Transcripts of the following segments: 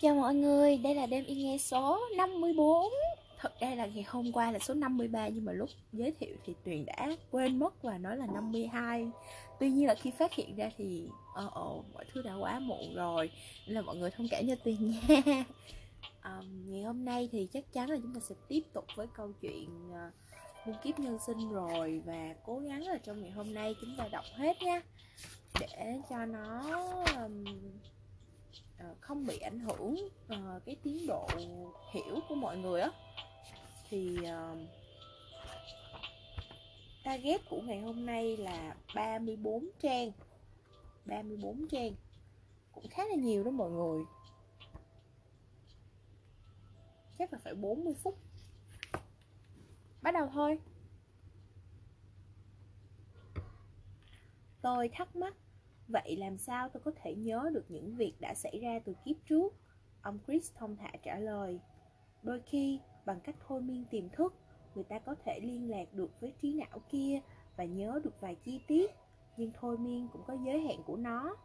Chào mọi người, đây là đêm yên nghe số 54 Thật ra là ngày hôm qua là số 53 Nhưng mà lúc giới thiệu thì Tuyền đã quên mất và nói là 52 Tuy nhiên là khi phát hiện ra thì Ồ, ồ mọi thứ đã quá muộn rồi Nên là mọi người thông cảm cho Tuyền nha. Um, Ngày hôm nay thì chắc chắn là chúng ta sẽ tiếp tục với câu chuyện uh, Muôn kiếp nhân sinh rồi Và cố gắng là trong ngày hôm nay chúng ta đọc hết nha Để cho nó um, Ờ, không bị ảnh hưởng uh, cái tiến độ hiểu của mọi người á. Thì uh, target của ngày hôm nay là 34 trang. 34 trang. Cũng khá là nhiều đó mọi người. Chắc là phải 40 phút. Bắt đầu thôi. Tôi thắc mắc Vậy làm sao tôi có thể nhớ được những việc đã xảy ra từ kiếp trước? Ông Chris thông thả trả lời. Đôi khi, bằng cách thôi miên tiềm thức, người ta có thể liên lạc được với trí não kia và nhớ được vài chi tiết. Nhưng thôi miên cũng có giới hạn của nó.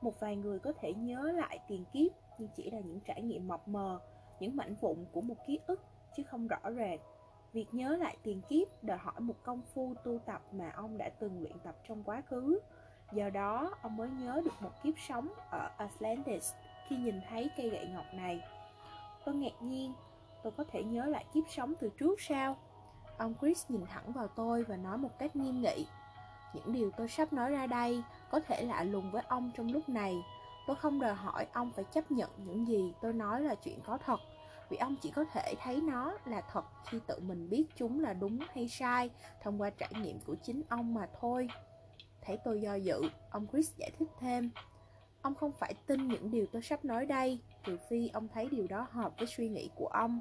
Một vài người có thể nhớ lại tiền kiếp nhưng chỉ là những trải nghiệm mập mờ, những mảnh vụn của một ký ức chứ không rõ rệt. Việc nhớ lại tiền kiếp đòi hỏi một công phu tu tập mà ông đã từng luyện tập trong quá khứ Do đó, ông mới nhớ được một kiếp sống ở Atlantis khi nhìn thấy cây gậy ngọc này. Tôi ngạc nhiên, tôi có thể nhớ lại kiếp sống từ trước sao? Ông Chris nhìn thẳng vào tôi và nói một cách nghiêm nghị. Những điều tôi sắp nói ra đây có thể lạ lùng với ông trong lúc này. Tôi không đòi hỏi ông phải chấp nhận những gì tôi nói là chuyện có thật, vì ông chỉ có thể thấy nó là thật khi tự mình biết chúng là đúng hay sai thông qua trải nghiệm của chính ông mà thôi. Thấy tôi do dự, ông Chris giải thích thêm. Ông không phải tin những điều tôi sắp nói đây, trừ phi ông thấy điều đó hợp với suy nghĩ của ông.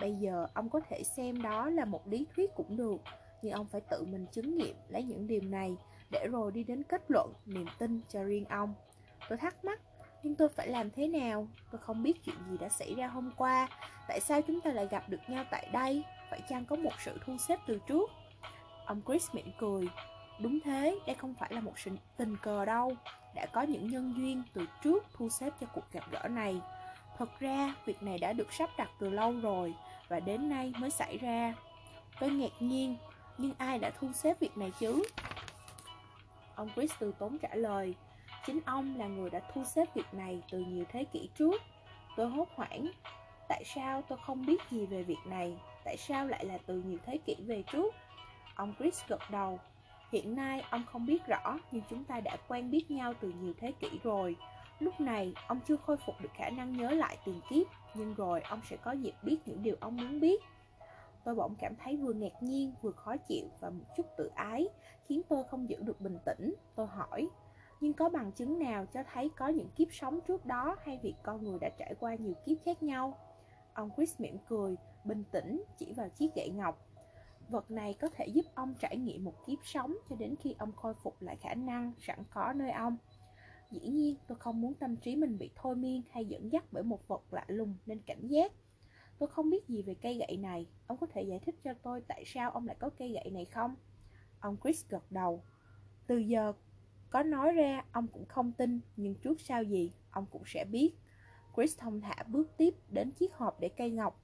Bây giờ ông có thể xem đó là một lý thuyết cũng được, nhưng ông phải tự mình chứng nghiệm lấy những điều này để rồi đi đến kết luận, niềm tin cho riêng ông. Tôi thắc mắc, nhưng tôi phải làm thế nào? Tôi không biết chuyện gì đã xảy ra hôm qua. Tại sao chúng ta lại gặp được nhau tại đây? Phải chăng có một sự thu xếp từ trước? Ông Chris mỉm cười, Đúng thế, đây không phải là một sự tình cờ đâu Đã có những nhân duyên từ trước thu xếp cho cuộc gặp gỡ này Thật ra, việc này đã được sắp đặt từ lâu rồi Và đến nay mới xảy ra Tôi ngạc nhiên, nhưng ai đã thu xếp việc này chứ? Ông Chris từ tốn trả lời Chính ông là người đã thu xếp việc này từ nhiều thế kỷ trước Tôi hốt hoảng Tại sao tôi không biết gì về việc này? Tại sao lại là từ nhiều thế kỷ về trước? Ông Chris gật đầu Hiện nay ông không biết rõ nhưng chúng ta đã quen biết nhau từ nhiều thế kỷ rồi. Lúc này ông chưa khôi phục được khả năng nhớ lại tiền kiếp nhưng rồi ông sẽ có dịp biết những điều ông muốn biết. Tôi bỗng cảm thấy vừa ngạc nhiên vừa khó chịu và một chút tự ái khiến tôi không giữ được bình tĩnh. Tôi hỏi, nhưng có bằng chứng nào cho thấy có những kiếp sống trước đó hay việc con người đã trải qua nhiều kiếp khác nhau? Ông Chris mỉm cười, bình tĩnh chỉ vào chiếc gậy ngọc Vật này có thể giúp ông trải nghiệm một kiếp sống cho đến khi ông khôi phục lại khả năng sẵn có nơi ông. Dĩ nhiên, tôi không muốn tâm trí mình bị thôi miên hay dẫn dắt bởi một vật lạ lùng nên cảnh giác. Tôi không biết gì về cây gậy này, ông có thể giải thích cho tôi tại sao ông lại có cây gậy này không? Ông Chris gật đầu. Từ giờ có nói ra ông cũng không tin, nhưng trước sau gì ông cũng sẽ biết. Chris thông thả bước tiếp đến chiếc hộp để cây ngọc,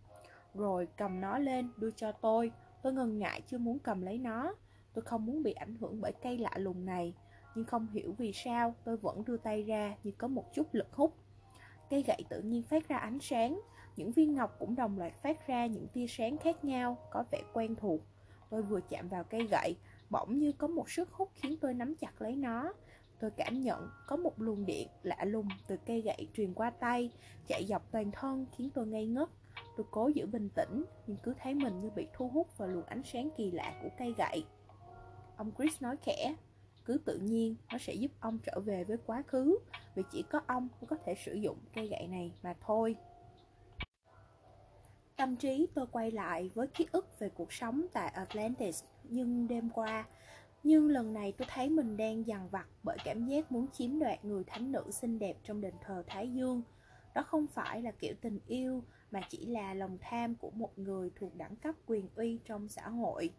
rồi cầm nó lên đưa cho tôi. Tôi ngần ngại chưa muốn cầm lấy nó. Tôi không muốn bị ảnh hưởng bởi cây lạ lùng này. Nhưng không hiểu vì sao tôi vẫn đưa tay ra như có một chút lực hút. Cây gậy tự nhiên phát ra ánh sáng. Những viên ngọc cũng đồng loạt phát ra những tia sáng khác nhau, Có vẻ quen thuộc. Tôi vừa chạm vào cây gậy, Bỗng như có một sức hút khiến tôi nắm chặt lấy nó. Tôi cảm nhận có một luồng điện lạ lùng từ cây gậy truyền qua tay, Chạy dọc toàn thân khiến tôi ngây ngất. Tôi cố giữ bình tĩnh, Nhưng cứ thấy mình như bị thu hút vào luồng ánh sáng kỳ lạ của cây gậy. Ông Chris nói khẽ, Cứ tự nhiên, nó sẽ giúp ông trở về với quá khứ, Vì chỉ có ông mới có thể sử dụng cây gậy này mà thôi. Tâm trí tôi quay lại với ký ức về cuộc sống tại Atlantis, Nhưng đêm qua, Nhưng lần này tôi thấy mình đang dằn vặt bởi cảm giác muốn chiếm đoạt người thánh nữ xinh đẹp trong đền thờ Thái Dương. Đó không phải là kiểu tình yêu mà chỉ là lòng tham của một người thuộc đẳng cấp quyền uy trong xã hội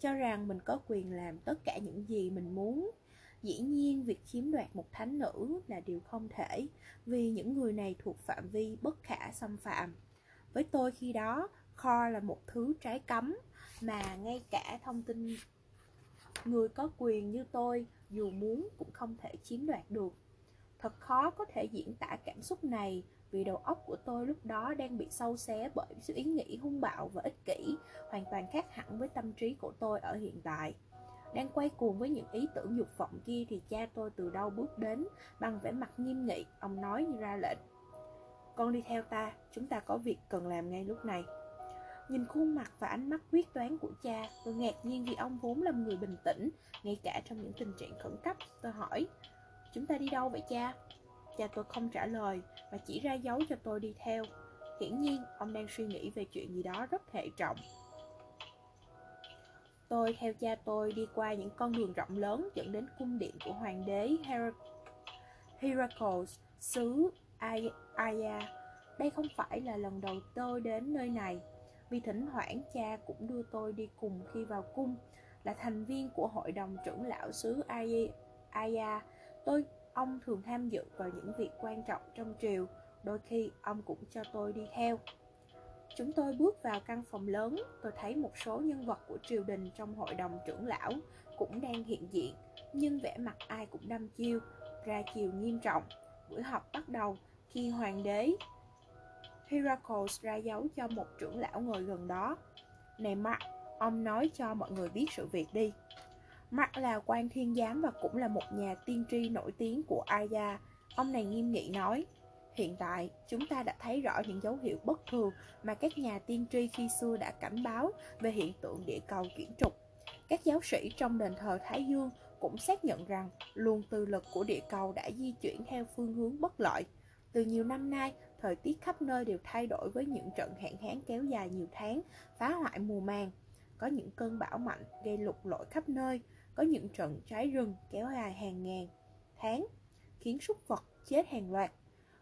cho rằng mình có quyền làm tất cả những gì mình muốn Dĩ nhiên việc chiếm đoạt một thánh nữ là điều không thể vì những người này thuộc phạm vi bất khả xâm phạm. Với tôi khi đó, kho là một thứ trái cấm mà ngay cả thông tin người có quyền như tôi dù muốn cũng không thể chiếm đoạt được. Thật khó có thể diễn tả cảm xúc này vì đầu óc của tôi lúc đó đang bị sâu xé bởi sự ý nghĩ hung bạo và ích kỷ, hoàn toàn khác hẳn với tâm trí của tôi ở hiện tại. Đang quay cuồng với những ý tưởng dục vọng kia thì cha tôi từ đâu bước đến, bằng vẻ mặt nghiêm nghị, ông nói như ra lệnh. Con đi theo ta, chúng ta có việc cần làm ngay lúc này. Nhìn khuôn mặt và ánh mắt quyết đoán của cha, tôi ngạc nhiên vì ông vốn là người bình tĩnh, ngay cả trong những tình trạng khẩn cấp. Tôi hỏi, chúng ta đi đâu vậy cha? Cha tôi không trả lời mà chỉ ra dấu cho tôi đi theo. Hiển nhiên, ông đang suy nghĩ về chuyện gì đó rất hệ trọng. Tôi theo cha tôi đi qua những con đường rộng lớn dẫn đến cung điện của hoàng đế Heracles, xứ Aya. Đây không phải là lần đầu tôi đến nơi này, vì thỉnh thoảng cha cũng đưa tôi đi cùng khi vào cung. Là thành viên của hội đồng trưởng lão xứ Aya, tôi ông thường tham dự vào những việc quan trọng trong triều, đôi khi ông cũng cho tôi đi theo. Chúng tôi bước vào căn phòng lớn, tôi thấy một số nhân vật của triều đình trong hội đồng trưởng lão cũng đang hiện diện, nhưng vẻ mặt ai cũng đăm chiêu, ra chiều nghiêm trọng. Buổi họp bắt đầu khi hoàng đế Heracles ra dấu cho một trưởng lão ngồi gần đó. Này Mark, ông nói cho mọi người biết sự việc đi. Mark là quan thiên giám và cũng là một nhà tiên tri nổi tiếng của Aya. Ông này nghiêm nghị nói, Hiện tại, chúng ta đã thấy rõ những dấu hiệu bất thường mà các nhà tiên tri khi xưa đã cảnh báo về hiện tượng địa cầu chuyển trục. Các giáo sĩ trong đền thờ Thái Dương cũng xác nhận rằng luồng từ lực của địa cầu đã di chuyển theo phương hướng bất lợi. Từ nhiều năm nay, thời tiết khắp nơi đều thay đổi với những trận hạn hán kéo dài nhiều tháng, phá hoại mùa màng. Có những cơn bão mạnh gây lụt lội khắp nơi, có những trận cháy rừng kéo dài hàng ngàn tháng, khiến súc vật chết hàng loạt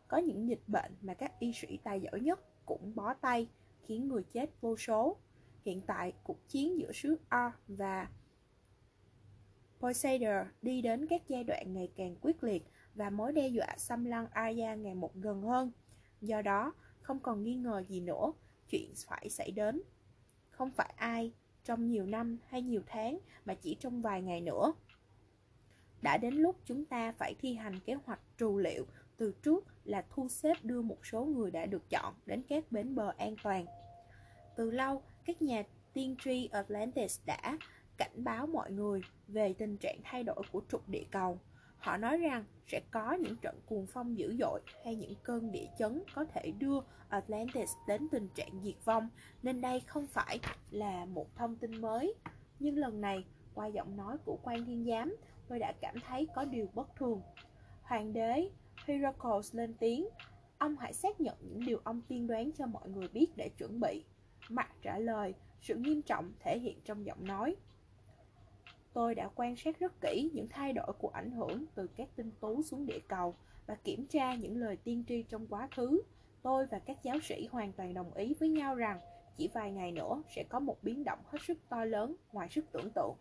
có những dịch bệnh mà các y sĩ tài giỏi nhất cũng bó tay, khiến người chết vô số. Hiện tại, cuộc chiến giữa xứ A và Poseidon đi đến các giai đoạn ngày càng quyết liệt và mối đe dọa xâm lăng Arya ngày một gần hơn. Do đó, không còn nghi ngờ gì nữa, chuyện phải xảy đến. Không phải ai trong nhiều năm hay nhiều tháng mà chỉ trong vài ngày nữa. Đã đến lúc chúng ta phải thi hành kế hoạch trù liệu từ trước là thu xếp đưa một số người đã được chọn đến các bến bờ an toàn. Từ lâu, các nhà tiên tri Atlantis đã cảnh báo mọi người về tình trạng thay đổi của trục địa cầu. Họ nói rằng sẽ có những trận cuồng phong dữ dội hay những cơn địa chấn có thể đưa Atlantis đến tình trạng diệt vong, nên đây không phải là một thông tin mới. Nhưng lần này, qua giọng nói của quan thiên giám, tôi đã cảm thấy có điều bất thường. Hoàng đế Heracles lên tiếng, ông hãy xác nhận những điều ông tiên đoán cho mọi người biết để chuẩn bị. Mặt trả lời, sự nghiêm trọng thể hiện trong giọng nói. Tôi đã quan sát rất kỹ những thay đổi của ảnh hưởng từ các tinh tú xuống địa cầu và kiểm tra những lời tiên tri trong quá khứ. Tôi và các giáo sĩ hoàn toàn đồng ý với nhau rằng chỉ vài ngày nữa sẽ có một biến động hết sức to lớn ngoài sức tưởng tượng.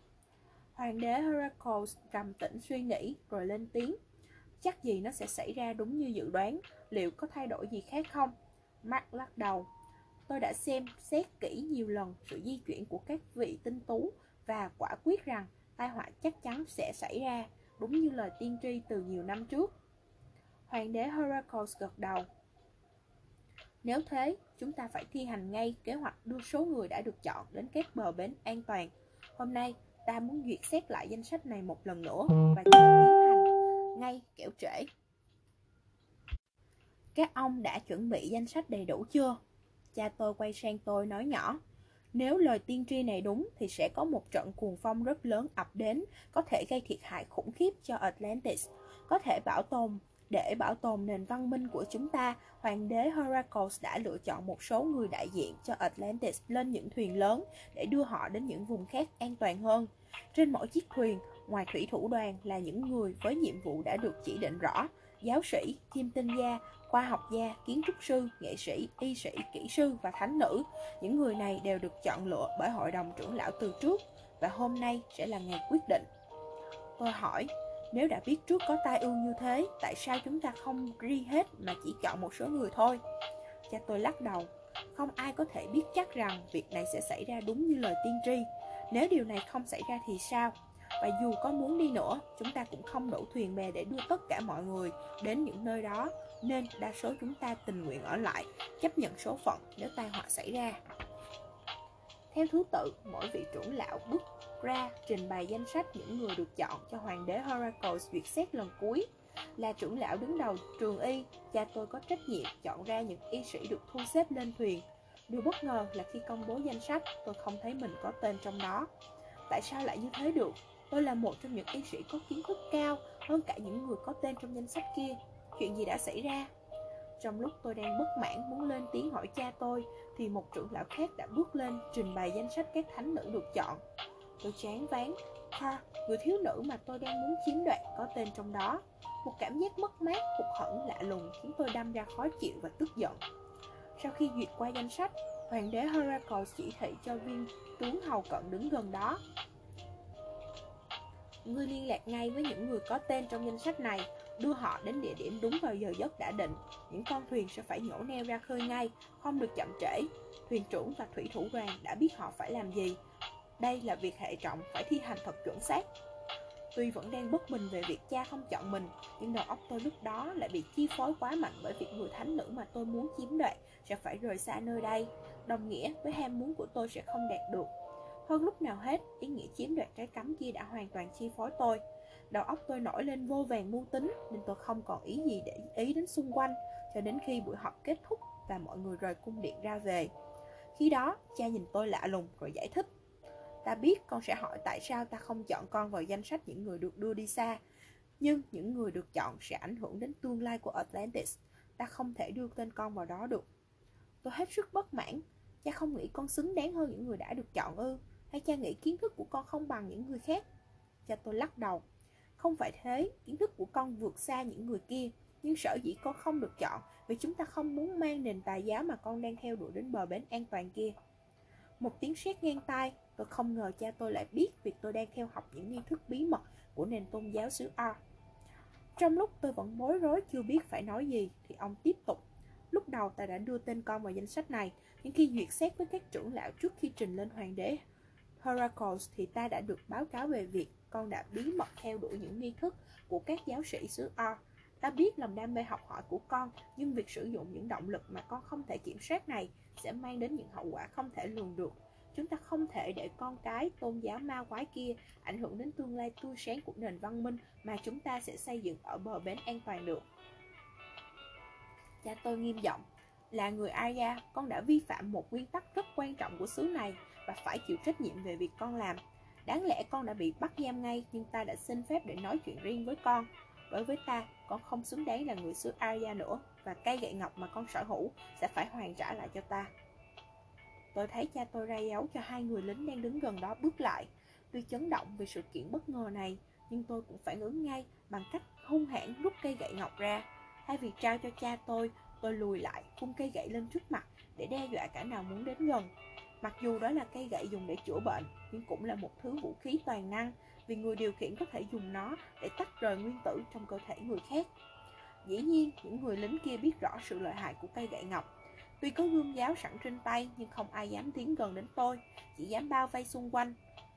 Hoàng đế Heracles trầm tĩnh suy nghĩ rồi lên tiếng chắc gì nó sẽ xảy ra đúng như dự đoán, liệu có thay đổi gì khác không mark lắc đầu tôi đã xem xét kỹ nhiều lần sự di chuyển của các vị tinh tú và quả quyết rằng tai họa chắc chắn sẽ xảy ra, đúng như lời tiên tri từ nhiều năm trước hoàng đế Heracles gật đầu nếu thế, chúng ta phải thi hành ngay kế hoạch đưa số người đã được chọn đến các bờ bến an toàn hôm nay, ta muốn duyệt xét lại danh sách này một lần nữa và tiến hành ngay kẻo trễ. Các ông đã chuẩn bị danh sách đầy đủ chưa? Cha tôi quay sang tôi nói nhỏ. Nếu lời tiên tri này đúng thì sẽ có một trận cuồng phong rất lớn ập đến, có thể gây thiệt hại khủng khiếp cho Atlantis, có thể bảo tồn để bảo tồn nền văn minh của chúng ta, hoàng đế Heracles đã lựa chọn một số người đại diện cho Atlantis lên những thuyền lớn để đưa họ đến những vùng khác an toàn hơn. Trên mỗi chiếc thuyền, ngoài thủy thủ đoàn là những người với nhiệm vụ đã được chỉ định rõ, giáo sĩ, chiêm tinh gia, khoa học gia, kiến trúc sư, nghệ sĩ, y sĩ, kỹ sư và thánh nữ. Những người này đều được chọn lựa bởi hội đồng trưởng lão từ trước và hôm nay sẽ là ngày quyết định. Tôi hỏi, Nếu đã biết trước có tai ương như thế, tại sao chúng ta không ri hết mà chỉ chọn một số người thôi? Cha tôi lắc đầu. Không ai có thể biết chắc rằng việc này sẽ xảy ra đúng như lời tiên tri. Nếu điều này không xảy ra thì sao? Và dù có muốn đi nữa, chúng ta cũng không đổ thuyền bè để đưa tất cả mọi người đến những nơi đó. Nên đa số chúng ta tình nguyện ở lại, chấp nhận số phận nếu tai họa xảy ra. Theo thứ tự, mỗi vị trưởng lão bước ra trình bày danh sách những người được chọn cho hoàng đế Horacles duyệt xét lần cuối. Là trưởng lão đứng đầu trường y, cha tôi có trách nhiệm chọn ra những y sĩ được thu xếp lên thuyền. Điều bất ngờ là khi công bố danh sách, tôi không thấy mình có tên trong đó. Tại sao lại như thế được? Tôi là một trong những y sĩ có kiến thức cao hơn cả những người có tên trong danh sách kia. Chuyện gì đã xảy ra? Trong lúc tôi đang bất mãn muốn lên tiếng hỏi cha tôi, thì một trưởng lão khác đã bước lên trình bày danh sách các thánh nữ được chọn. Tôi chán ván, ha, người thiếu nữ mà tôi đang muốn chiếm đoạt có tên trong đó. Một cảm giác mất mát, hụt hẫng lạ lùng khiến tôi đâm ra khó chịu và tức giận. Sau khi duyệt qua danh sách, hoàng đế Heracles chỉ thị cho viên tướng hầu cận đứng gần đó. Ngươi liên lạc ngay với những người có tên trong danh sách này, đưa họ đến địa điểm đúng vào giờ giấc đã định. Những con thuyền sẽ phải nhổ neo ra khơi ngay, không được chậm trễ. Thuyền trưởng và thủy thủ đoàn đã biết họ phải làm gì. Đây là việc hệ trọng, phải thi hành thật chuẩn xác. Tuy vẫn đang bất bình về việc cha không chọn mình, nhưng đầu óc tôi lúc đó lại bị chi phối quá mạnh bởi việc người thánh nữ mà tôi muốn chiếm đoạt sẽ phải rời xa nơi đây. Đồng nghĩa với ham muốn của tôi sẽ không đạt được. Hơn lúc nào hết, ý nghĩa chiếm đoạt trái cấm kia đã hoàn toàn chi phối tôi. Đầu óc tôi nổi lên vô vàng mưu tính nên tôi không còn ý gì để ý đến xung quanh cho đến khi buổi họp kết thúc và mọi người rời cung điện ra về. Khi đó, cha nhìn tôi lạ lùng rồi giải thích. Ta biết con sẽ hỏi tại sao ta không chọn con vào danh sách những người được đưa đi xa. Nhưng những người được chọn sẽ ảnh hưởng đến tương lai của Atlantis. Ta không thể đưa tên con vào đó được. Tôi hết sức bất mãn. Cha không nghĩ con xứng đáng hơn những người đã được chọn ư. Hay cha nghĩ kiến thức của con không bằng những người khác? Cha tôi lắc đầu. Không phải thế, kiến thức của con vượt xa những người kia. Nhưng sở dĩ con không được chọn vì chúng ta không muốn mang nền tài giáo mà con đang theo đuổi đến bờ bến an toàn kia. Một tiếng sét ngang tai, tôi không ngờ cha tôi lại biết việc tôi đang theo học những nghi thức bí mật của nền tôn giáo xứ A. Trong lúc tôi vẫn bối rối chưa biết phải nói gì thì ông tiếp tục. Lúc đầu ta đã đưa tên con vào danh sách này, nhưng khi duyệt xét với các trưởng lão trước khi trình lên hoàng đế Heracles thì ta đã được báo cáo về việc con đã bí mật theo đuổi những nghi thức của các giáo sĩ xứ O. Ta biết lòng đam mê học hỏi của con, nhưng việc sử dụng những động lực mà con không thể kiểm soát này sẽ mang đến những hậu quả không thể lường được. Chúng ta không thể để con cái tôn giáo ma quái kia ảnh hưởng đến tương lai tươi sáng của nền văn minh mà chúng ta sẽ xây dựng ở bờ bến an toàn được. Cha tôi nghiêm giọng, là người Aya, con đã vi phạm một nguyên tắc rất quan trọng của xứ này và phải chịu trách nhiệm về việc con làm. Đáng lẽ con đã bị bắt giam ngay, nhưng ta đã xin phép để nói chuyện riêng với con. Đối với ta, con không xứng đáng là người xứ Arya nữa, và cây gậy ngọc mà con sở hữu sẽ phải hoàn trả lại cho ta. Tôi thấy cha tôi ra dấu cho hai người lính đang đứng gần đó bước lại. Tuy chấn động vì sự kiện bất ngờ này, nhưng tôi cũng phản ứng ngay bằng cách hung hãn rút cây gậy ngọc ra. Thay vì trao cho cha tôi, tôi lùi lại, vung cây gậy lên trước mặt để đe dọa cả nào muốn đến gần. Mặc dù đó là cây gậy dùng để chữa bệnh, nhưng cũng là một thứ vũ khí toàn năng vì người điều khiển có thể dùng nó để tách rời nguyên tử trong cơ thể người khác. Dĩ nhiên, những người lính kia biết rõ sự lợi hại của cây gậy ngọc. Tuy có gươm giáo sẵn trên tay, nhưng không ai dám tiến gần đến tôi, chỉ dám bao vây xung quanh.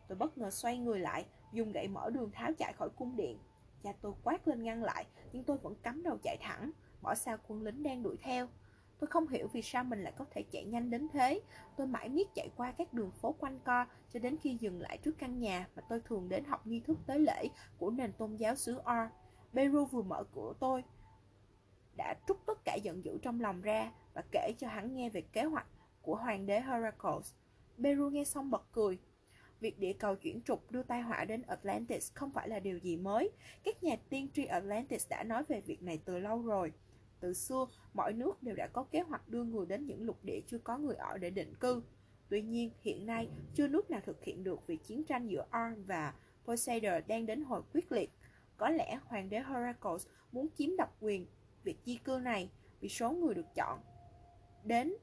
Tôi bất ngờ xoay người lại, dùng gậy mở đường tháo chạy khỏi cung điện. Cha tôi quát lên ngăn lại, nhưng tôi vẫn cắm đầu chạy thẳng, bỏ xa quân lính đang đuổi theo. Tôi không hiểu vì sao mình lại có thể chạy nhanh đến thế. Tôi mãi miết chạy qua các đường phố quanh co cho đến khi dừng lại trước căn nhà mà tôi thường đến học nghi thức tế lễ của nền tôn giáo xứ R. Beru vừa mở cửa tôi, đã trút tất cả giận dữ trong lòng ra và kể cho hắn nghe về kế hoạch của hoàng đế Heracles. Beru nghe xong bật cười. Việc địa cầu chuyển trục đưa tai họa đến Atlantis không phải là điều gì mới. Các nhà tiên tri Atlantis đã nói về việc này từ lâu rồi. Từ xưa, mọi nước đều đã có kế hoạch đưa người đến những lục địa chưa có người ở để định cư. Tuy nhiên, hiện nay chưa nước nào thực hiện được vì chiến tranh giữa Arn và Poseidon đang đến hồi quyết liệt. Có lẽ hoàng đế Heracles muốn chiếm độc quyền việc di cư này vì số người được chọn đến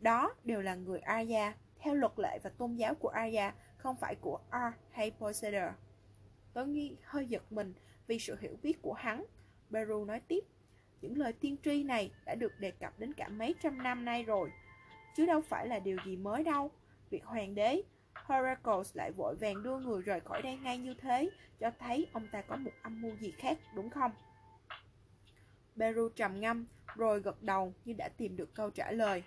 đó đều là người Arya theo luật lệ và tôn giáo của Arya không phải của Ar hay Poseidon. Tôi nghi hơi giật mình vì sự hiểu biết của hắn. Beru nói tiếp, những lời tiên tri này đã được đề cập đến cả mấy trăm năm nay rồi, chứ đâu phải là điều gì mới đâu. Việc hoàng đế Heracles lại vội vàng đưa người rời khỏi đây ngay như thế, cho thấy ông ta có một âm mưu gì khác, đúng không? Beru trầm ngâm, rồi gật đầu như đã tìm được câu trả lời.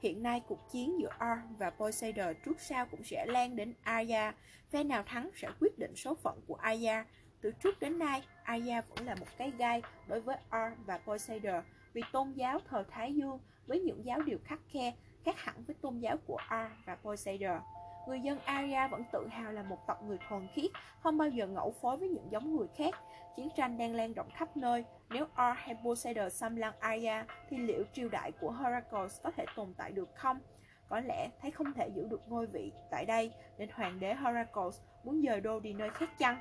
Hiện nay cuộc chiến giữa Ar và Poseidon trước sau cũng sẽ lan đến Aya. Phe nào thắng sẽ quyết định số phận của Aya. Từ trước đến nay, Aya vẫn là một cái gai đối với Ar và Poseidon vì tôn giáo thờ Thái Dương với những giáo điều khắc khe khác hẳn với tôn giáo của Ar và Poseidon. Người dân Arya vẫn tự hào là một tộc người thuần khiết, không bao giờ ngẫu phối với những giống người khác. Chiến tranh đang lan rộng khắp nơi. Nếu Ar hay Poseidon xâm lăng Arya, thì liệu triều đại của Heracles có thể tồn tại được không? Có lẽ thấy không thể giữ được ngôi vị tại đây, nên hoàng đế Heracles muốn dời đô đi nơi khác chăng?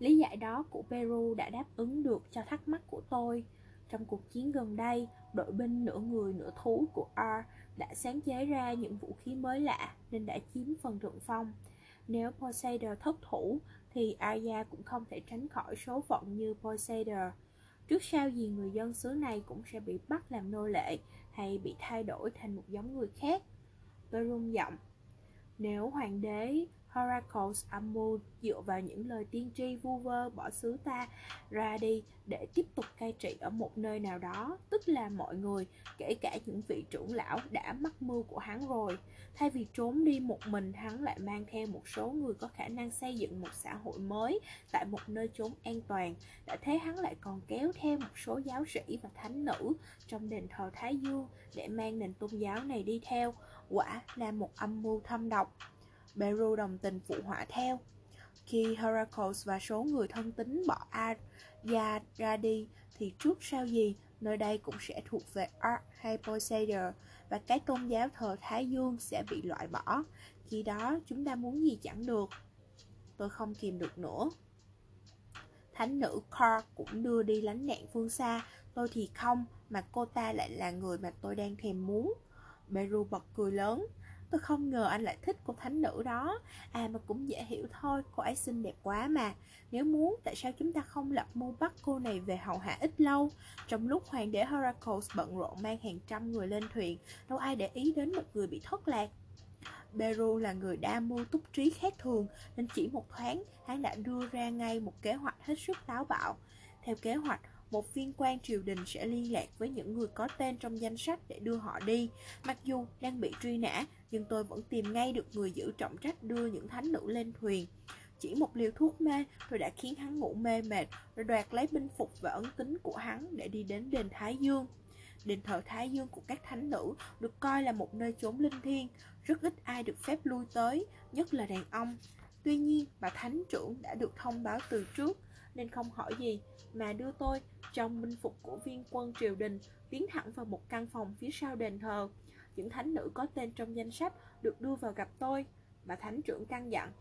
Lý giải đó của Peru đã đáp ứng được cho thắc mắc của tôi. Trong cuộc chiến gần đây, đội binh nửa người nửa thú của R đã sáng chế ra những vũ khí mới lạ nên đã chiếm phần thượng phong. Nếu Poseidon thất thủ thì Arya cũng không thể tránh khỏi số phận như Poseidon. Trước sau gì người dân xứ này cũng sẽ bị bắt làm nô lệ hay bị thay đổi thành một giống người khác. Tôi rung giọng. Nếu hoàng đế Horacles Amu dựa vào những lời tiên tri vu vơ bỏ xứ ta ra đi để tiếp tục cai trị ở một nơi nào đó, tức là mọi người, kể cả những vị trưởng lão đã mắc mưu của hắn rồi. Thay vì trốn đi một mình, hắn lại mang theo một số người có khả năng xây dựng một xã hội mới tại một nơi trốn an toàn. Đã thế hắn lại còn kéo theo một số giáo sĩ và thánh nữ trong đền thờ Thái Dương để mang nền tôn giáo này đi theo. Quả là một âm mưu thâm độc. Beru đồng tình phụ họa theo. Khi Heracles và số người thân tín bỏ Arya ra đi, thì trước sau gì, nơi đây cũng sẽ thuộc về Ark hay Poseidon, và cái tôn giáo thờ Thái Dương sẽ bị loại bỏ. Khi đó, chúng ta muốn gì chẳng được. Tôi không kìm được nữa. Thánh nữ Kor cũng đưa đi lánh nạn phương xa, tôi thì không, mà cô ta lại là người mà tôi đang thèm muốn. Beru bật cười lớn. Tôi không ngờ anh lại thích cô thánh nữ đó. À mà cũng dễ hiểu thôi, Cô ấy xinh đẹp quá mà. Nếu muốn, tại sao chúng ta không lập mưu bắt cô này về hầu hạ ít lâu? Trong lúc hoàng đế Heracles bận rộn mang hàng trăm người lên thuyền, Đâu ai để ý đến một người bị thất lạc. Beru là người đa mưu túc trí khác thường, Nên chỉ một thoáng, hắn đã đưa ra ngay một kế hoạch hết sức táo bạo. Theo kế hoạch một viên quan triều đình sẽ liên lạc với những người có tên trong danh sách để đưa họ đi. Mặc dù đang bị truy nã, nhưng tôi vẫn tìm ngay được người giữ trọng trách đưa những thánh nữ lên thuyền. Chỉ một liều thuốc mê, tôi đã khiến hắn ngủ mê mệt, rồi đoạt lấy binh phục và ấn tính của hắn để đi đến đền Thái Dương. Đền thờ Thái Dương của các thánh nữ được coi là một nơi chốn linh thiêng, rất ít ai được phép lui tới, nhất là đàn ông. Tuy nhiên, bà thánh trưởng đã được thông báo từ trước, nên không hỏi gì, mà đưa tôi trong binh phục của viên quân triều đình tiến thẳng vào một căn phòng phía sau đền thờ. Những thánh nữ có tên trong danh sách được đưa vào gặp tôi. Bà thánh trưởng căn dặn,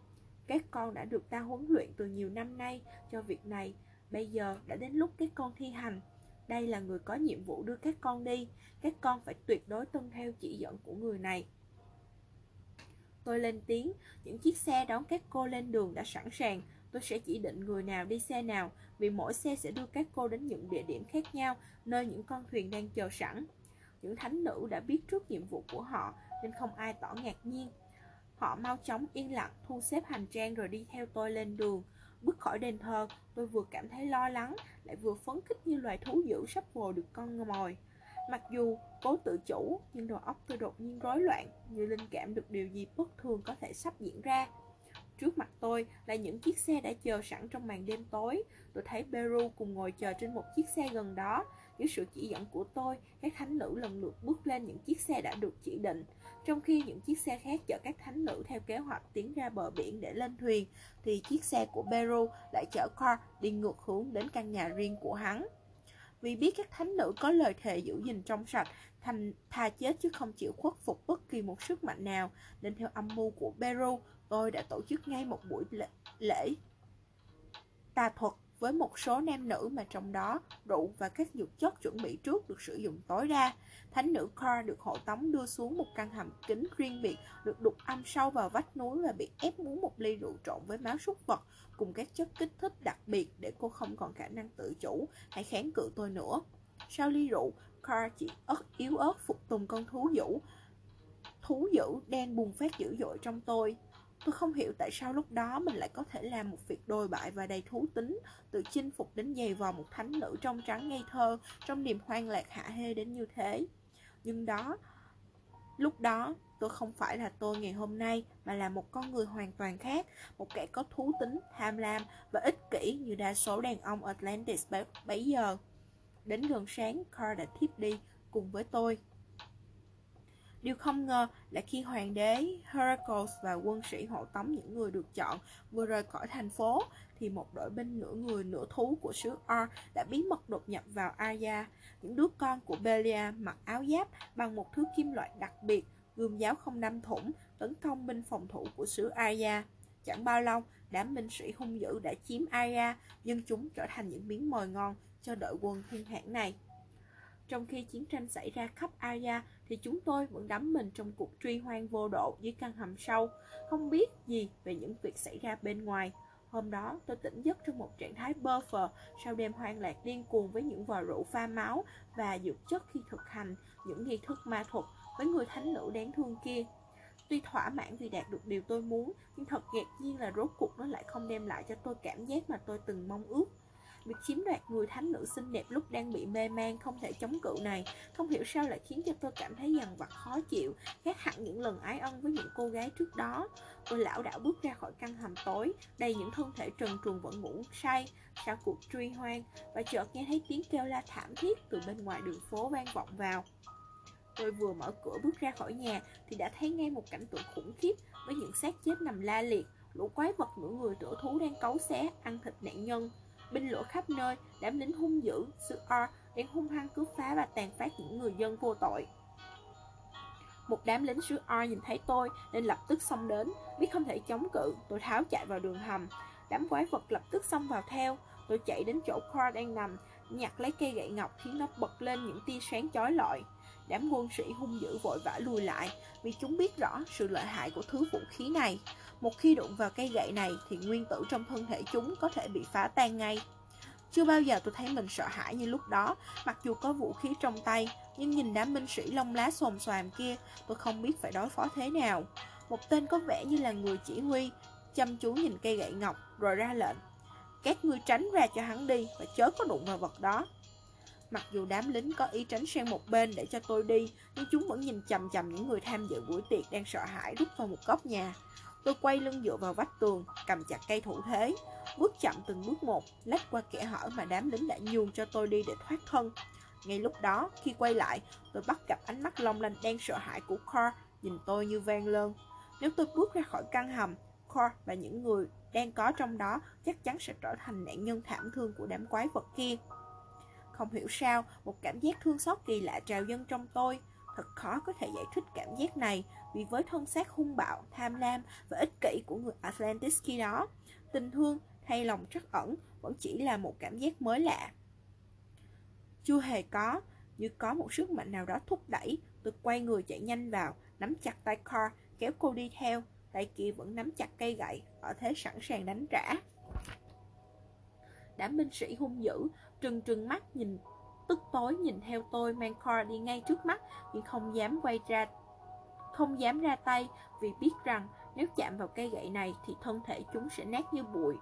các con đã được ta huấn luyện từ nhiều năm nay cho việc này. Bây giờ đã đến lúc các con thi hành. Đây là người có nhiệm vụ đưa các con đi. Các con phải tuyệt đối tuân theo chỉ dẫn của người này. Tôi lên tiếng, những chiếc xe đón các cô lên đường đã sẵn sàng. Tôi sẽ chỉ định người nào đi xe nào vì mỗi xe sẽ đưa các cô đến những địa điểm khác nhau nơi những con thuyền đang chờ sẵn. Những thánh nữ đã biết trước nhiệm vụ của họ nên không ai tỏ ngạc nhiên. Họ mau chóng yên lặng thu xếp hành trang rồi đi theo tôi lên đường. Bước khỏi đền thờ, tôi vừa cảm thấy lo lắng, lại vừa phấn khích như loài thú dữ sắp vồ được con mồi. Mặc dù cố tự chủ, nhưng đầu óc tôi đột nhiên rối loạn, như linh cảm được điều gì bất thường có thể sắp diễn ra. Trước mặt tôi là những chiếc xe đã chờ sẵn trong màn đêm tối. Tôi thấy Beru cùng ngồi chờ trên một chiếc xe gần đó. Dưới sự chỉ dẫn của tôi, các thánh nữ lần lượt bước lên những chiếc xe đã được chỉ định. Trong khi những chiếc xe khác chở các thánh nữ theo kế hoạch tiến ra bờ biển để lên thuyền, thì chiếc xe của Beru lại chở Car đi ngược hướng đến căn nhà riêng của hắn. Vì biết các thánh nữ có lời thề giữ gìn trong sạch, thành tha chết chứ không chịu khuất phục bất kỳ một sức mạnh nào, nên theo âm mưu của Beru, tôi đã tổ chức ngay một buổi lễ, lễ tà thuật với một số nam nữ mà trong đó rượu và các dược chất chuẩn bị trước được sử dụng tối đa. Thánh nữ Car được hộ tống đưa xuống một căn hầm kính riêng biệt, được đục âm sâu vào vách núi và bị ép uống một ly rượu trộn với máu súc vật cùng các chất kích thích đặc biệt để cô không còn khả năng tự chủ hãy kháng cự tôi nữa. Sau ly rượu, Car chỉ ớt yếu ớt phục tùng con thú dữ. Thú dữ đang bùng phát dữ dội trong tôi. Tôi không hiểu tại sao lúc đó mình lại có thể làm một việc đồi bại và đầy thú tính, tự chinh phục đến giày vò một thánh nữ trong trắng ngây thơ, trong niềm hoang lạc hạ hê đến như thế. Nhưng đó, lúc đó tôi không phải là tôi ngày hôm nay mà là một con người hoàn toàn khác, một kẻ có thú tính, tham lam và ích kỷ như đa số đàn ông Atlantis bấy giờ. Đến gần sáng, Carl đã thiếp đi cùng với tôi. Điều không ngờ là khi hoàng đế Heracles và quân sĩ hộ tống những người được chọn vừa rời khỏi thành phố, thì một đội binh nửa người nửa thú của xứ Ar đã bí mật đột nhập vào Arya. Những đứa con của Belia mặc áo giáp bằng một thứ kim loại đặc biệt, gươm giáo không đâm thủng, tấn công binh phòng thủ của xứ Arya. Chẳng bao lâu, đám binh sĩ hung dữ đã chiếm Arya, dân chúng trở thành những miếng mồi ngon cho đội quân thiên hãn này. Trong khi chiến tranh xảy ra khắp Arya, thì chúng tôi vẫn đắm mình trong cuộc truy hoang vô độ dưới căn hầm sâu, không biết gì về những việc xảy ra bên ngoài. Hôm đó, tôi tỉnh giấc trong một trạng thái bơ phờ sau đêm hoang lạc điên cuồng với những vò rượu pha máu và dược chất khi thực hành những nghi thức ma thuật với người thánh nữ đáng thương kia. Tuy thỏa mãn vì đạt được điều tôi muốn, nhưng thật ngạc nhiên là rốt cuộc nó lại không đem lại cho tôi cảm giác mà tôi từng mong ước. Việc chiếm đoạt, người thánh nữ xinh đẹp lúc đang bị mê man, không thể chống cự này. Không hiểu sao lại khiến cho tôi cảm thấy dằn vặt, khó chịu Khác hẳn những lần ái ân với những cô gái trước đó. Tôi lão đảo bước ra khỏi căn hầm tối. Đầy những thân thể trần truồng vẫn ngủ say Sau cuộc truy hoang Và chợt nghe thấy tiếng kêu la thảm thiết Từ bên ngoài đường phố vang vọng vào. Tôi vừa mở cửa bước ra khỏi nhà Thì đã thấy ngay một cảnh tượng khủng khiếp Với những xác chết nằm la liệt. Lũ quái vật nửa người nửa thú đang cấu xé, Ăn thịt nạn nhân binh lửa khắp nơi, đám lính hung dữ, sự R đang hung hăng cướp phá và tàn phát những người dân vô tội. Một đám lính sứ R nhìn thấy tôi nên lập tức xông đến, biết không thể chống cự, tôi tháo chạy vào đường hầm. Đám quái vật lập tức xông vào theo, tôi chạy đến chỗ Carl đang nằm, nhặt lấy cây gậy ngọc khiến nó bật lên những tia sáng chói lọi. Đám quân sĩ hung dữ vội vã lùi lại vì chúng biết rõ sự lợi hại của thứ vũ khí này. Một khi đụng vào cây gậy này thì nguyên tử trong thân thể chúng có thể bị phá tan ngay. Chưa bao giờ tôi thấy mình sợ hãi như lúc đó, mặc dù có vũ khí trong tay, nhưng nhìn đám binh sĩ lông lá xồm xoàm kia, tôi không biết phải đối phó thế nào. Một tên có vẻ như là người chỉ huy, chăm chú nhìn cây gậy ngọc rồi ra lệnh. Các ngươi tránh ra cho hắn đi và chớ có đụng vào vật đó. Mặc dù đám lính có ý tránh sang một bên để cho tôi đi, nhưng chúng vẫn nhìn chầm chầm những người tham dự buổi tiệc đang sợ hãi rút vào một góc nhà. Tôi quay lưng dựa vào vách tường, cầm chặt cây thủ thế, bước chậm từng bước một, lách qua kẻ hở mà đám lính đã nhường cho tôi đi để thoát thân. Ngay lúc đó, khi quay lại, tôi bắt gặp ánh mắt long lanh đang sợ hãi của Carl nhìn tôi như vang lơn. Nếu tôi bước ra khỏi căn hầm, Carl và những người đang có trong đó chắc chắn sẽ trở thành nạn nhân thảm thương của đám quái vật kia. Không hiểu sao, một cảm giác thương xót kỳ lạ trào dâng trong tôi. Thật khó có thể giải thích cảm giác này vì với thân xác hung bạo, tham lam và ích kỷ của người Atlantis khi đó, tình thương hay lòng trắc ẩn vẫn chỉ là một cảm giác mới lạ. Chưa hề có, như có một sức mạnh nào đó thúc đẩy, tôi quay người chạy nhanh vào, nắm chặt tay Carl, kéo cô đi theo, tay kia vẫn nắm chặt cây gậy, ở thế sẵn sàng đánh trả. Đám binh sĩ hung dữ, trừng trừng mắt nhìn tức tối nhìn theo tôi mang Car đi ngay trước mắt nhưng không dám quay ra không dám ra tay vì biết rằng nếu chạm vào cây gậy này thì thân thể chúng sẽ nát như bụi.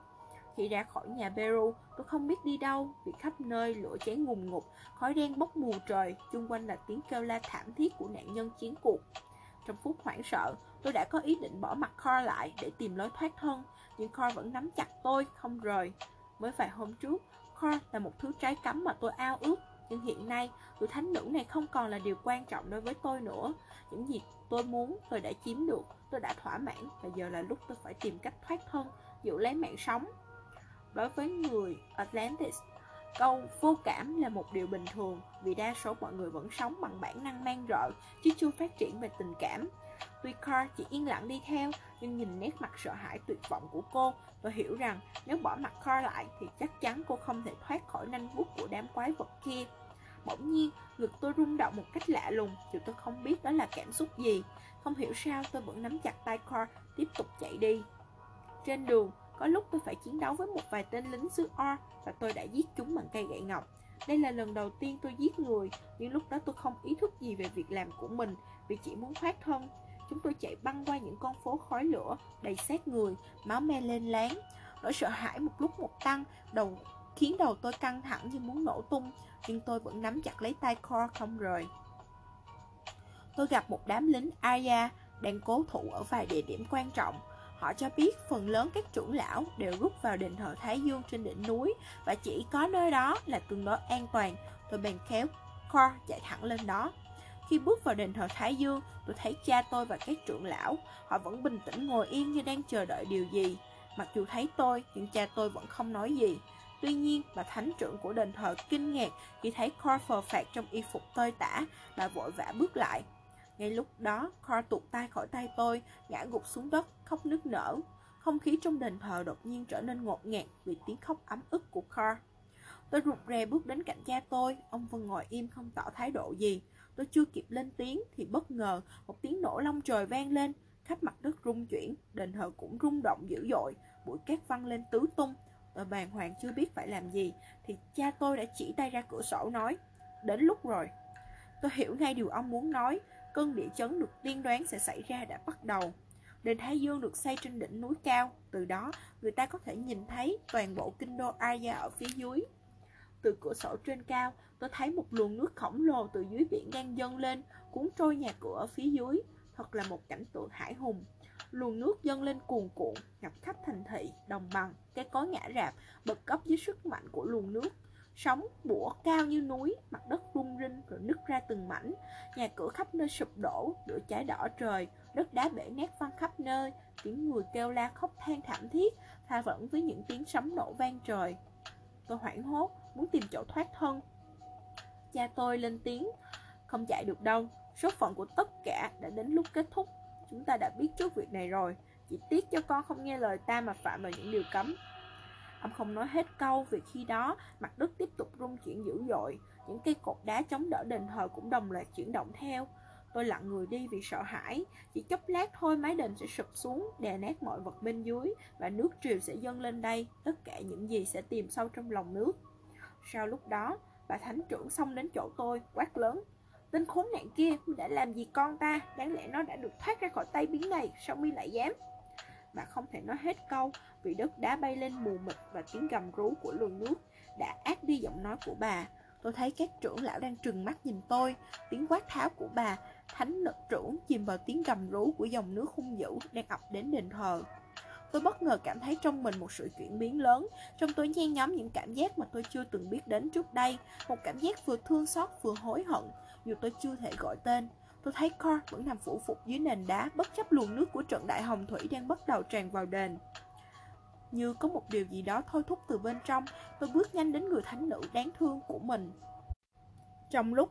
Khi ra khỏi nhà Beru, tôi không biết đi đâu vì khắp nơi lửa cháy ngùn ngụt, khói đen bốc mù trời, chung quanh là tiếng kêu la thảm thiết của nạn nhân chiến cuộc. Trong phút hoảng sợ, tôi đã có ý định bỏ mặt Carl lại để tìm lối thoát thân, nhưng Carl vẫn nắm chặt tôi, không rời. Mới vài hôm trước, Carl là một thứ trái cấm mà tôi ao ước, nhưng hiện nay, tuổi thánh nữ này không còn là điều quan trọng đối với tôi nữa. Những gì tôi muốn tôi đã chiếm được, tôi đã thỏa mãn và giờ là lúc tôi phải tìm cách thoát thân, giữ lấy mạng sống. Đối với người Atlantis, câu vô cảm là một điều bình thường vì đa số mọi người vẫn sống bằng bản năng man rợ chứ chưa phát triển về tình cảm. Tuy Carl chỉ yên lặng đi theo, nhưng nhìn nét mặt sợ hãi tuyệt vọng của cô, tôi hiểu rằng nếu bỏ mặt Carl lại thì chắc chắn cô không thể thoát khỏi nanh vuốt của đám quái vật kia. Bỗng nhiên, ngực tôi rung động một cách lạ lùng, dù tôi không biết đó là cảm xúc gì. Không hiểu sao tôi vẫn nắm chặt tay Carl, tiếp tục chạy đi. Trên đường, có lúc tôi phải chiến đấu với một vài tên lính xứ O và tôi đã giết chúng bằng cây gậy ngọc. Đây là lần đầu tiên tôi giết người, nhưng lúc đó tôi không ý thức gì về việc làm của mình vì chỉ muốn thoát thân. Chúng tôi chạy băng qua những con phố khói lửa, đầy xác người, máu me lên láng. Nỗi sợ hãi một lúc một tăng, đầu khiến đầu tôi căng thẳng như muốn nổ tung, nhưng tôi vẫn nắm chặt lấy tay Cor không rời. Tôi gặp một đám lính Arya đang cố thủ ở vài địa điểm quan trọng. Họ cho biết phần lớn các trưởng lão đều rút vào đền thờ Thái Dương trên đỉnh núi và chỉ có nơi đó là tương đối an toàn. Tôi bèn khéo Cor chạy thẳng lên đó. Khi bước vào đền thờ Thái Dương, tôi thấy cha tôi và các trưởng lão, họ vẫn bình tĩnh ngồi yên như đang chờ đợi điều gì. Mặc dù thấy tôi, nhưng cha tôi vẫn không nói gì. Tuy nhiên, bà thánh trưởng của đền thờ kinh ngạc khi thấy Cor phờ phạt trong y phục tơi tả, bà vội vã bước lại. Ngay lúc đó, Cor tụt tay khỏi tay tôi, ngã gục xuống đất, khóc nức nở. Không khí trong đền thờ đột nhiên trở nên ngột ngạt vì tiếng khóc ấm ức của Cor. Tôi rụt rè bước đến cạnh cha tôi, ông vẫn ngồi im không tỏ thái độ gì. Tôi chưa kịp lên tiếng thì bất ngờ một tiếng nổ long trời vang lên, khắp mặt đất rung chuyển, đền thờ cũng rung động dữ dội, bụi cát văng lên tứ tung. Tôi bàng hoàng chưa biết phải làm gì thì cha tôi đã chỉ tay ra cửa sổ nói, đến lúc rồi. Tôi hiểu ngay điều ông muốn nói, cơn địa chấn được tiên đoán sẽ xảy ra đã bắt đầu. Đền Thái Dương được xây trên đỉnh núi cao, từ đó người ta có thể nhìn thấy toàn bộ kinh đô Aya ở phía dưới. Từ cửa sổ trên cao, tôi thấy một luồng nước khổng lồ từ dưới biển đang dâng lên, cuốn trôi nhà cửa ở phía dưới. Thật là một cảnh tượng hải hùng. Luồng nước dâng lên cuồn cuộn, ngập khắp thành thị, đồng bằng, cái cối ngã rạp, bật gốc dưới sức mạnh của luồng nước. Sóng bủa cao như núi, mặt đất rung rinh rồi nứt ra từng mảnh. Nhà cửa khắp nơi sụp đổ, lửa cháy đỏ trời, đất đá bể nát văng khắp nơi, tiếng người kêu la khóc than thảm thiết, pha vẫn với những tiếng sấm nổ vang trời. Tôi hoảng hốt, muốn tìm chỗ thoát thân. Cha tôi lên tiếng, không chạy được đâu, số phận của tất cả đã đến lúc kết thúc. Chúng ta đã biết trước việc này rồi, chỉ tiếc cho con không nghe lời ta mà phạm vào những điều cấm. Ông không nói hết câu vì khi đó mặt đất tiếp tục rung chuyển dữ dội, những cây cột đá chống đỡ đền thờ cũng đồng loạt chuyển động theo. Tôi lặng người đi vì sợ hãi, chỉ chốc lát thôi mái đền sẽ sụp xuống, đè nát mọi vật bên dưới và nước triều sẽ dâng lên đây, tất cả những gì sẽ tìm sâu trong lòng nước. Sau lúc đó, bà thánh trưởng xông đến chỗ tôi, quát lớn. Tên khốn nạn kia, đã làm gì con ta? Đáng lẽ nó đã được thoát ra khỏi tay biến này, sao mi lại dám? Bà không thể nói hết câu vì đất đá bay lên mù mịt và tiếng gầm rú của luồng nước đã át đi giọng nói của bà. Tôi thấy các trưởng lão đang trừng mắt nhìn tôi, tiếng quát tháo của bà, thánh lực trưởng chìm vào tiếng gầm rú của dòng nước hung dữ đang ập đến đền thờ. Tôi bất ngờ cảm thấy trong mình một sự chuyển biến lớn. Trong tôi nhen nhóm những cảm giác mà tôi chưa từng biết đến trước đây Một cảm giác vừa thương xót vừa hối hận Dù tôi chưa thể gọi tên. Tôi thấy Carl vẫn nằm phủ phục dưới nền đá Bất chấp luồng nước của trận đại hồng thủy đang bắt đầu tràn vào đền. Như có một điều gì đó thôi thúc từ bên trong Tôi bước nhanh đến người thánh nữ đáng thương của mình. Trong lúc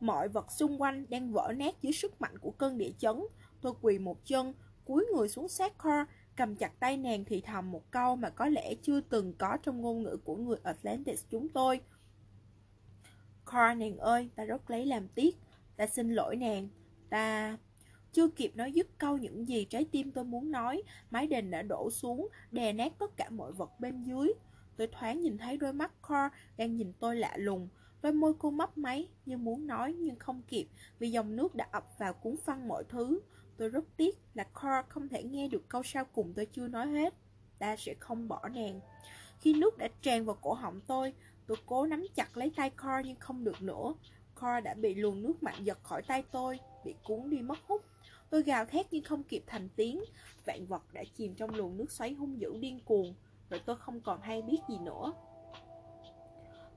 mọi vật xung quanh đang vỡ nát dưới sức mạnh của cơn địa chấn Tôi quỳ một chân, cúi người xuống sát Carl cầm chặt tay nàng thì thầm một câu mà có lẽ chưa từng có trong ngôn ngữ của người Atlantis chúng tôi. Carl nàng ơi, ta rất lấy làm tiếc, ta xin lỗi nàng, ta... Chưa kịp nói dứt câu những gì trái tim tôi muốn nói, mái đền đã đổ xuống, đè nát tất cả mọi vật bên dưới. Tôi thoáng nhìn thấy đôi mắt Carl đang nhìn tôi lạ lùng, đôi môi cô mấp máy như muốn nói nhưng không kịp vì dòng nước đã ập vào cuốn phăng mọi thứ. Tôi rất tiếc là Cor không thể nghe được câu sau cùng tôi chưa nói hết. Ta sẽ không bỏ nàng. Khi nước đã tràn vào cổ họng tôi, tôi cố nắm chặt lấy tay Cor nhưng không được nữa. Cor đã bị luồng nước mạnh giật khỏi tay tôi, bị cuốn đi mất hút. Tôi gào thét nhưng không kịp thành tiếng. Vạn vật đã chìm trong luồng nước xoáy hung dữ điên cuồng, rồi tôi không còn hay biết gì nữa.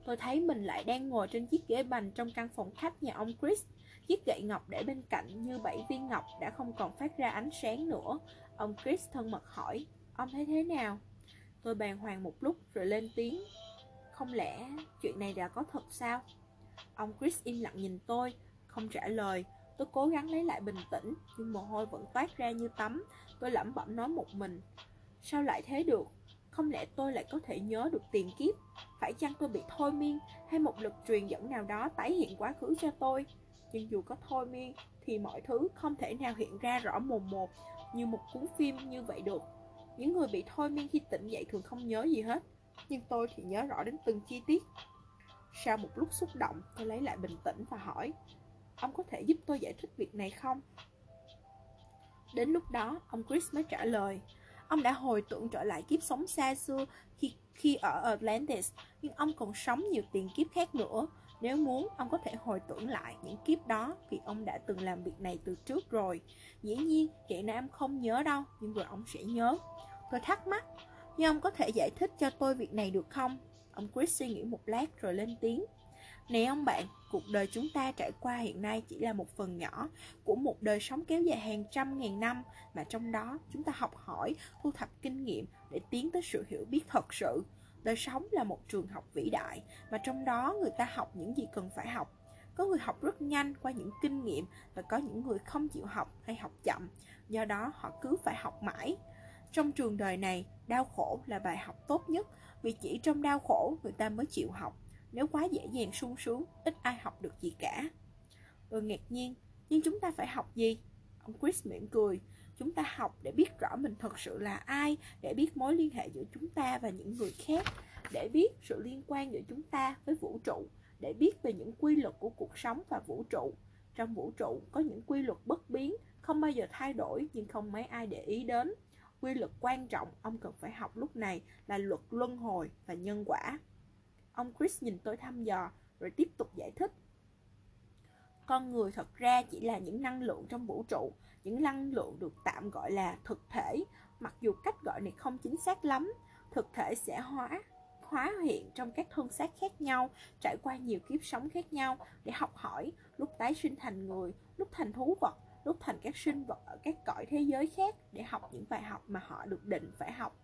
Tôi thấy mình lại đang ngồi trên chiếc ghế bành trong căn phòng khách nhà ông Chris. Chiếc gậy ngọc để bên cạnh như bảy viên ngọc đã không còn phát ra ánh sáng nữa. Ông Chris thân mật hỏi, ông thấy thế nào? Tôi bàng hoàng một lúc rồi lên tiếng. Không lẽ chuyện này đã có thật sao? Ông Chris im lặng nhìn tôi, không trả lời. Tôi cố gắng lấy lại bình tĩnh, nhưng mồ hôi vẫn toát ra như tắm. Tôi lẩm bẩm nói một mình. Sao lại thế được? Không lẽ tôi lại có thể nhớ được tiền kiếp? Phải chăng tôi bị thôi miên hay một lực truyền dẫn nào đó tái hiện quá khứ cho tôi? Nhưng dù có thôi miên thì mọi thứ không thể nào hiện ra rõ mồn một như một cuốn phim như vậy được. Những người bị thôi miên khi tỉnh dậy thường không nhớ gì hết, nhưng tôi thì nhớ rõ đến từng chi tiết. Sau một lúc xúc động, tôi lấy lại bình tĩnh và hỏi, ông có thể giúp tôi giải thích việc này không? Đến lúc đó, ông Chris mới trả lời, ông đã hồi tưởng trở lại kiếp sống xa xưa khi, khi ở Atlantis, nhưng ông còn sống nhiều tiền kiếp khác nữa. Nếu muốn, ông có thể hồi tưởng lại những kiếp đó vì ông đã từng làm việc này từ trước rồi. Dĩ nhiên, chuyện này ông không nhớ đâu, nhưng rồi ông sẽ nhớ. Tôi thắc mắc, nhưng ông có thể giải thích cho tôi việc này được không? Ông Chris suy nghĩ một lát rồi lên tiếng. Này ông bạn, cuộc đời chúng ta trải qua hiện nay chỉ là một phần nhỏ của một đời sống kéo dài hàng trăm ngàn năm mà trong đó chúng ta học hỏi, thu thập kinh nghiệm để tiến tới sự hiểu biết thật sự. Đời sống là một trường học vĩ đại mà trong đó người ta học những gì cần phải học. Có người học rất nhanh qua những kinh nghiệm và có những người không chịu học hay học chậm, do đó họ cứ phải học mãi. Trong trường đời này, đau khổ là bài học tốt nhất vì chỉ trong đau khổ người ta mới chịu học. Nếu quá dễ dàng sung sướng, ít ai học được gì cả. Tôi ngạc nhiên, nhưng chúng ta phải học gì? Ông Chris mỉm cười. Chúng ta học để biết rõ mình thật sự là ai, để biết mối liên hệ giữa chúng ta và những người khác, để biết sự liên quan giữa chúng ta với vũ trụ, để biết về những quy luật của cuộc sống và vũ trụ. Trong vũ trụ có những quy luật bất biến, không bao giờ thay đổi nhưng không mấy ai để ý đến. Quy luật quan trọng ông cần phải học lúc này là luật luân hồi và nhân quả. Ông Chris nhìn tôi thăm dò rồi tiếp tục giải thích. Con người thật ra chỉ là những năng lượng trong vũ trụ, những năng lượng được tạm gọi là thực thể, mặc dù cách gọi này không chính xác lắm. Thực thể sẽ hóa hóa hiện trong các thân xác khác nhau, trải qua nhiều kiếp sống khác nhau để học hỏi, lúc tái sinh thành người, lúc thành thú vật, lúc thành các sinh vật ở các cõi thế giới khác để học những bài học mà họ được định phải học.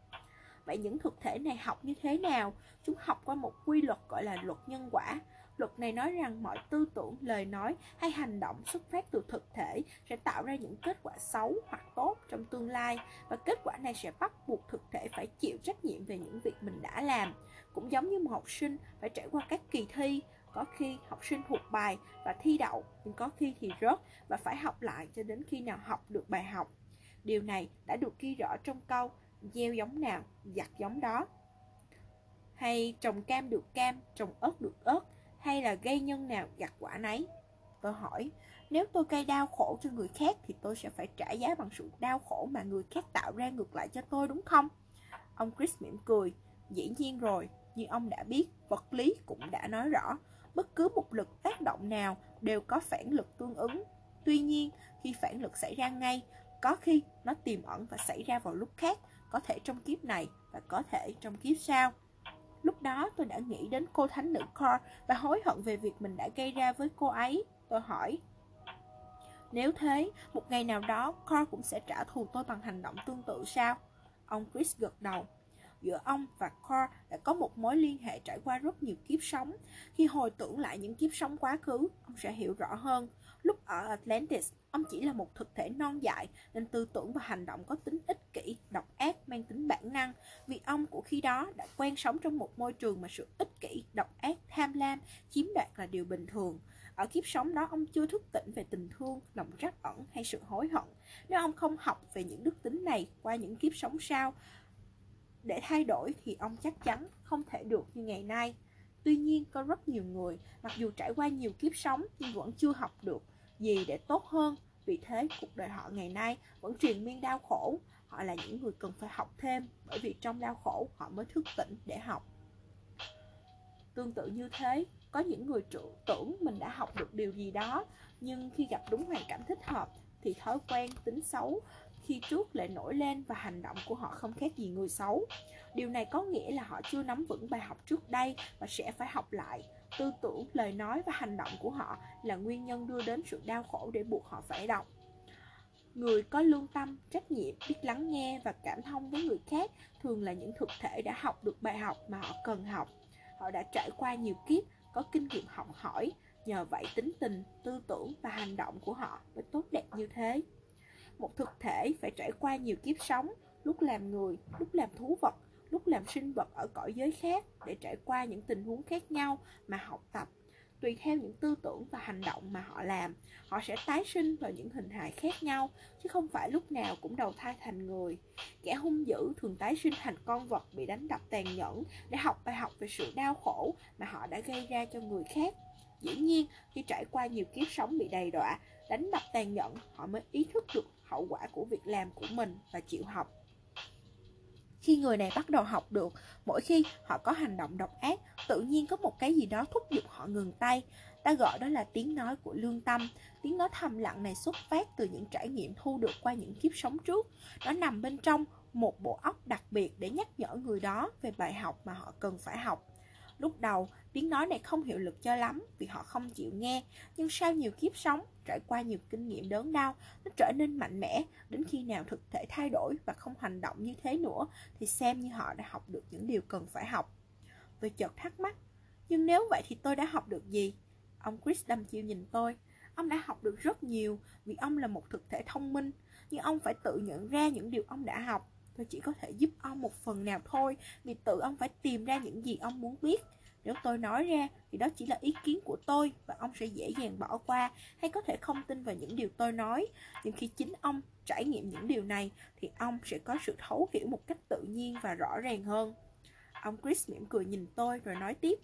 Vậy những thực thể này học như thế nào? Chúng học qua một quy luật gọi là luật nhân quả. Luật này nói rằng mọi tư tưởng, lời nói hay hành động xuất phát từ thực thể sẽ tạo ra những kết quả xấu hoặc tốt trong tương lai và kết quả này sẽ bắt buộc thực thể phải chịu trách nhiệm về những việc mình đã làm. Cũng giống như một học sinh phải trải qua các kỳ thi, có khi học sinh thuộc bài và thi đậu, nhưng có khi thì rớt và phải học lại cho đến khi nào học được bài học. Điều này đã được ghi rõ trong câu gieo giống nào, giặt giống đó. Hay trồng cam được cam, trồng ớt được ớt, hay là gây nhân nào gặt quả nấy. Tôi hỏi, nếu tôi gây đau khổ cho người khác thì tôi sẽ phải trả giá bằng sự đau khổ mà người khác tạo ra ngược lại cho tôi đúng không? Ông Chris mỉm cười, dĩ nhiên rồi, như ông đã biết, vật lý cũng đã nói rõ, bất cứ một lực tác động nào đều có phản lực tương ứng. Tuy nhiên, khi phản lực xảy ra ngay, có khi nó tiềm ẩn và xảy ra vào lúc khác, có thể trong kiếp này và có thể trong kiếp sau. Lúc đó tôi đã nghĩ đến cô thánh nữ Cor và hối hận về việc mình đã gây ra với cô ấy. Tôi hỏi, nếu thế, một ngày nào đó Cor cũng sẽ trả thù tôi bằng hành động tương tự sao? Ông Chris gật đầu. Giữa ông và Cor đã có một mối liên hệ trải qua rất nhiều kiếp sống. Khi hồi tưởng lại những kiếp sống quá khứ, ông sẽ hiểu rõ hơn. Lúc ở Atlantis, ông chỉ là một thực thể non dại nên tư tưởng và hành động có tính ích kỷ, độc ác, mang tính bản năng. Vì ông của khi đó đã quen sống trong một môi trường mà sự ích kỷ, độc ác, tham lam, chiếm đoạt là điều bình thường. Ở kiếp sống đó ông chưa thức tỉnh về tình thương, lòng trắc ẩn hay sự hối hận. Nếu ông không học về những đức tính này qua những kiếp sống sau, để thay đổi thì ông chắc chắn không thể được như ngày nay. Tuy nhiên, có rất nhiều người, mặc dù trải qua nhiều kiếp sống nhưng vẫn chưa học được gì để tốt hơn. Vì thế, cuộc đời họ ngày nay vẫn truyền miên đau khổ. Họ là những người cần phải học thêm, bởi vì trong đau khổ họ mới thức tỉnh để học. Tương tự như thế, có những người tưởng mình đã học được điều gì đó, nhưng khi gặp đúng hoàn cảnh thích hợp thì thói quen, tính xấu khi trước lại nổi lên và hành động của họ không khác gì người xấu. Điều này có nghĩa là họ chưa nắm vững bài học trước đây và sẽ phải học lại. Tư tưởng, lời nói và hành động của họ là nguyên nhân đưa đến sự đau khổ để buộc họ phải đọc. Người có lương tâm, trách nhiệm, biết lắng nghe và cảm thông với người khác thường là những thực thể đã học được bài học mà họ cần học. Họ đã trải qua nhiều kiếp, có kinh nghiệm học hỏi, Nhờ vậy tính tình, tư tưởng và hành động của họ mới tốt đẹp như thế. Một thực thể phải trải qua nhiều kiếp sống, lúc làm người, lúc làm thú vật, lúc làm sinh vật ở cõi giới khác để trải qua những tình huống khác nhau mà học tập. Tùy theo những tư tưởng và hành động mà họ làm, họ sẽ tái sinh vào những hình hài khác nhau, chứ không phải lúc nào cũng đầu thai thành người. Kẻ hung dữ thường tái sinh thành con vật bị đánh đập tàn nhẫn để học bài học về sự đau khổ mà họ đã gây ra cho người khác. Dĩ nhiên, khi trải qua nhiều kiếp sống bị đầy đọa, đánh đập tàn nhẫn, họ mới ý thức được hậu quả của việc làm của mình và chịu học khi người này bắt đầu học được, mỗi khi họ có hành động độc ác, tự nhiên có một cái gì đó thúc giục họ ngừng tay. Ta gọi đó là tiếng nói của lương tâm. Tiếng nói thầm lặng này xuất phát từ những trải nghiệm thu được qua những kiếp sống trước. Nó nằm bên trong một bộ óc đặc biệt để nhắc nhở người đó về bài học mà họ cần phải học. Lúc đầu, tiếng nói này không hiệu lực cho lắm vì họ không chịu nghe, nhưng sau nhiều kiếp sống, trải qua nhiều kinh nghiệm đớn đau, nó trở nên mạnh mẽ, đến khi nào thực thể thay đổi và không hành động như thế nữa thì xem như họ đã học được những điều cần phải học. Tôi chợt thắc mắc, nhưng nếu vậy thì tôi đã học được gì? Ông Chris đâm chiêu nhìn tôi, ông đã học được rất nhiều vì ông là một thực thể thông minh, nhưng ông phải tự nhận ra những điều ông đã học tôi chỉ có thể giúp ông một phần nào thôi vì tự ông phải tìm ra những gì ông muốn biết nếu tôi nói ra, thì đó chỉ là ý kiến của tôi và ông sẽ dễ dàng bỏ qua hay có thể không tin vào những điều tôi nói. Nhưng khi chính ông trải nghiệm những điều này, thì ông sẽ có sự thấu hiểu một cách tự nhiên và rõ ràng hơn. Ông chris mỉm cười nhìn tôi rồi nói tiếp,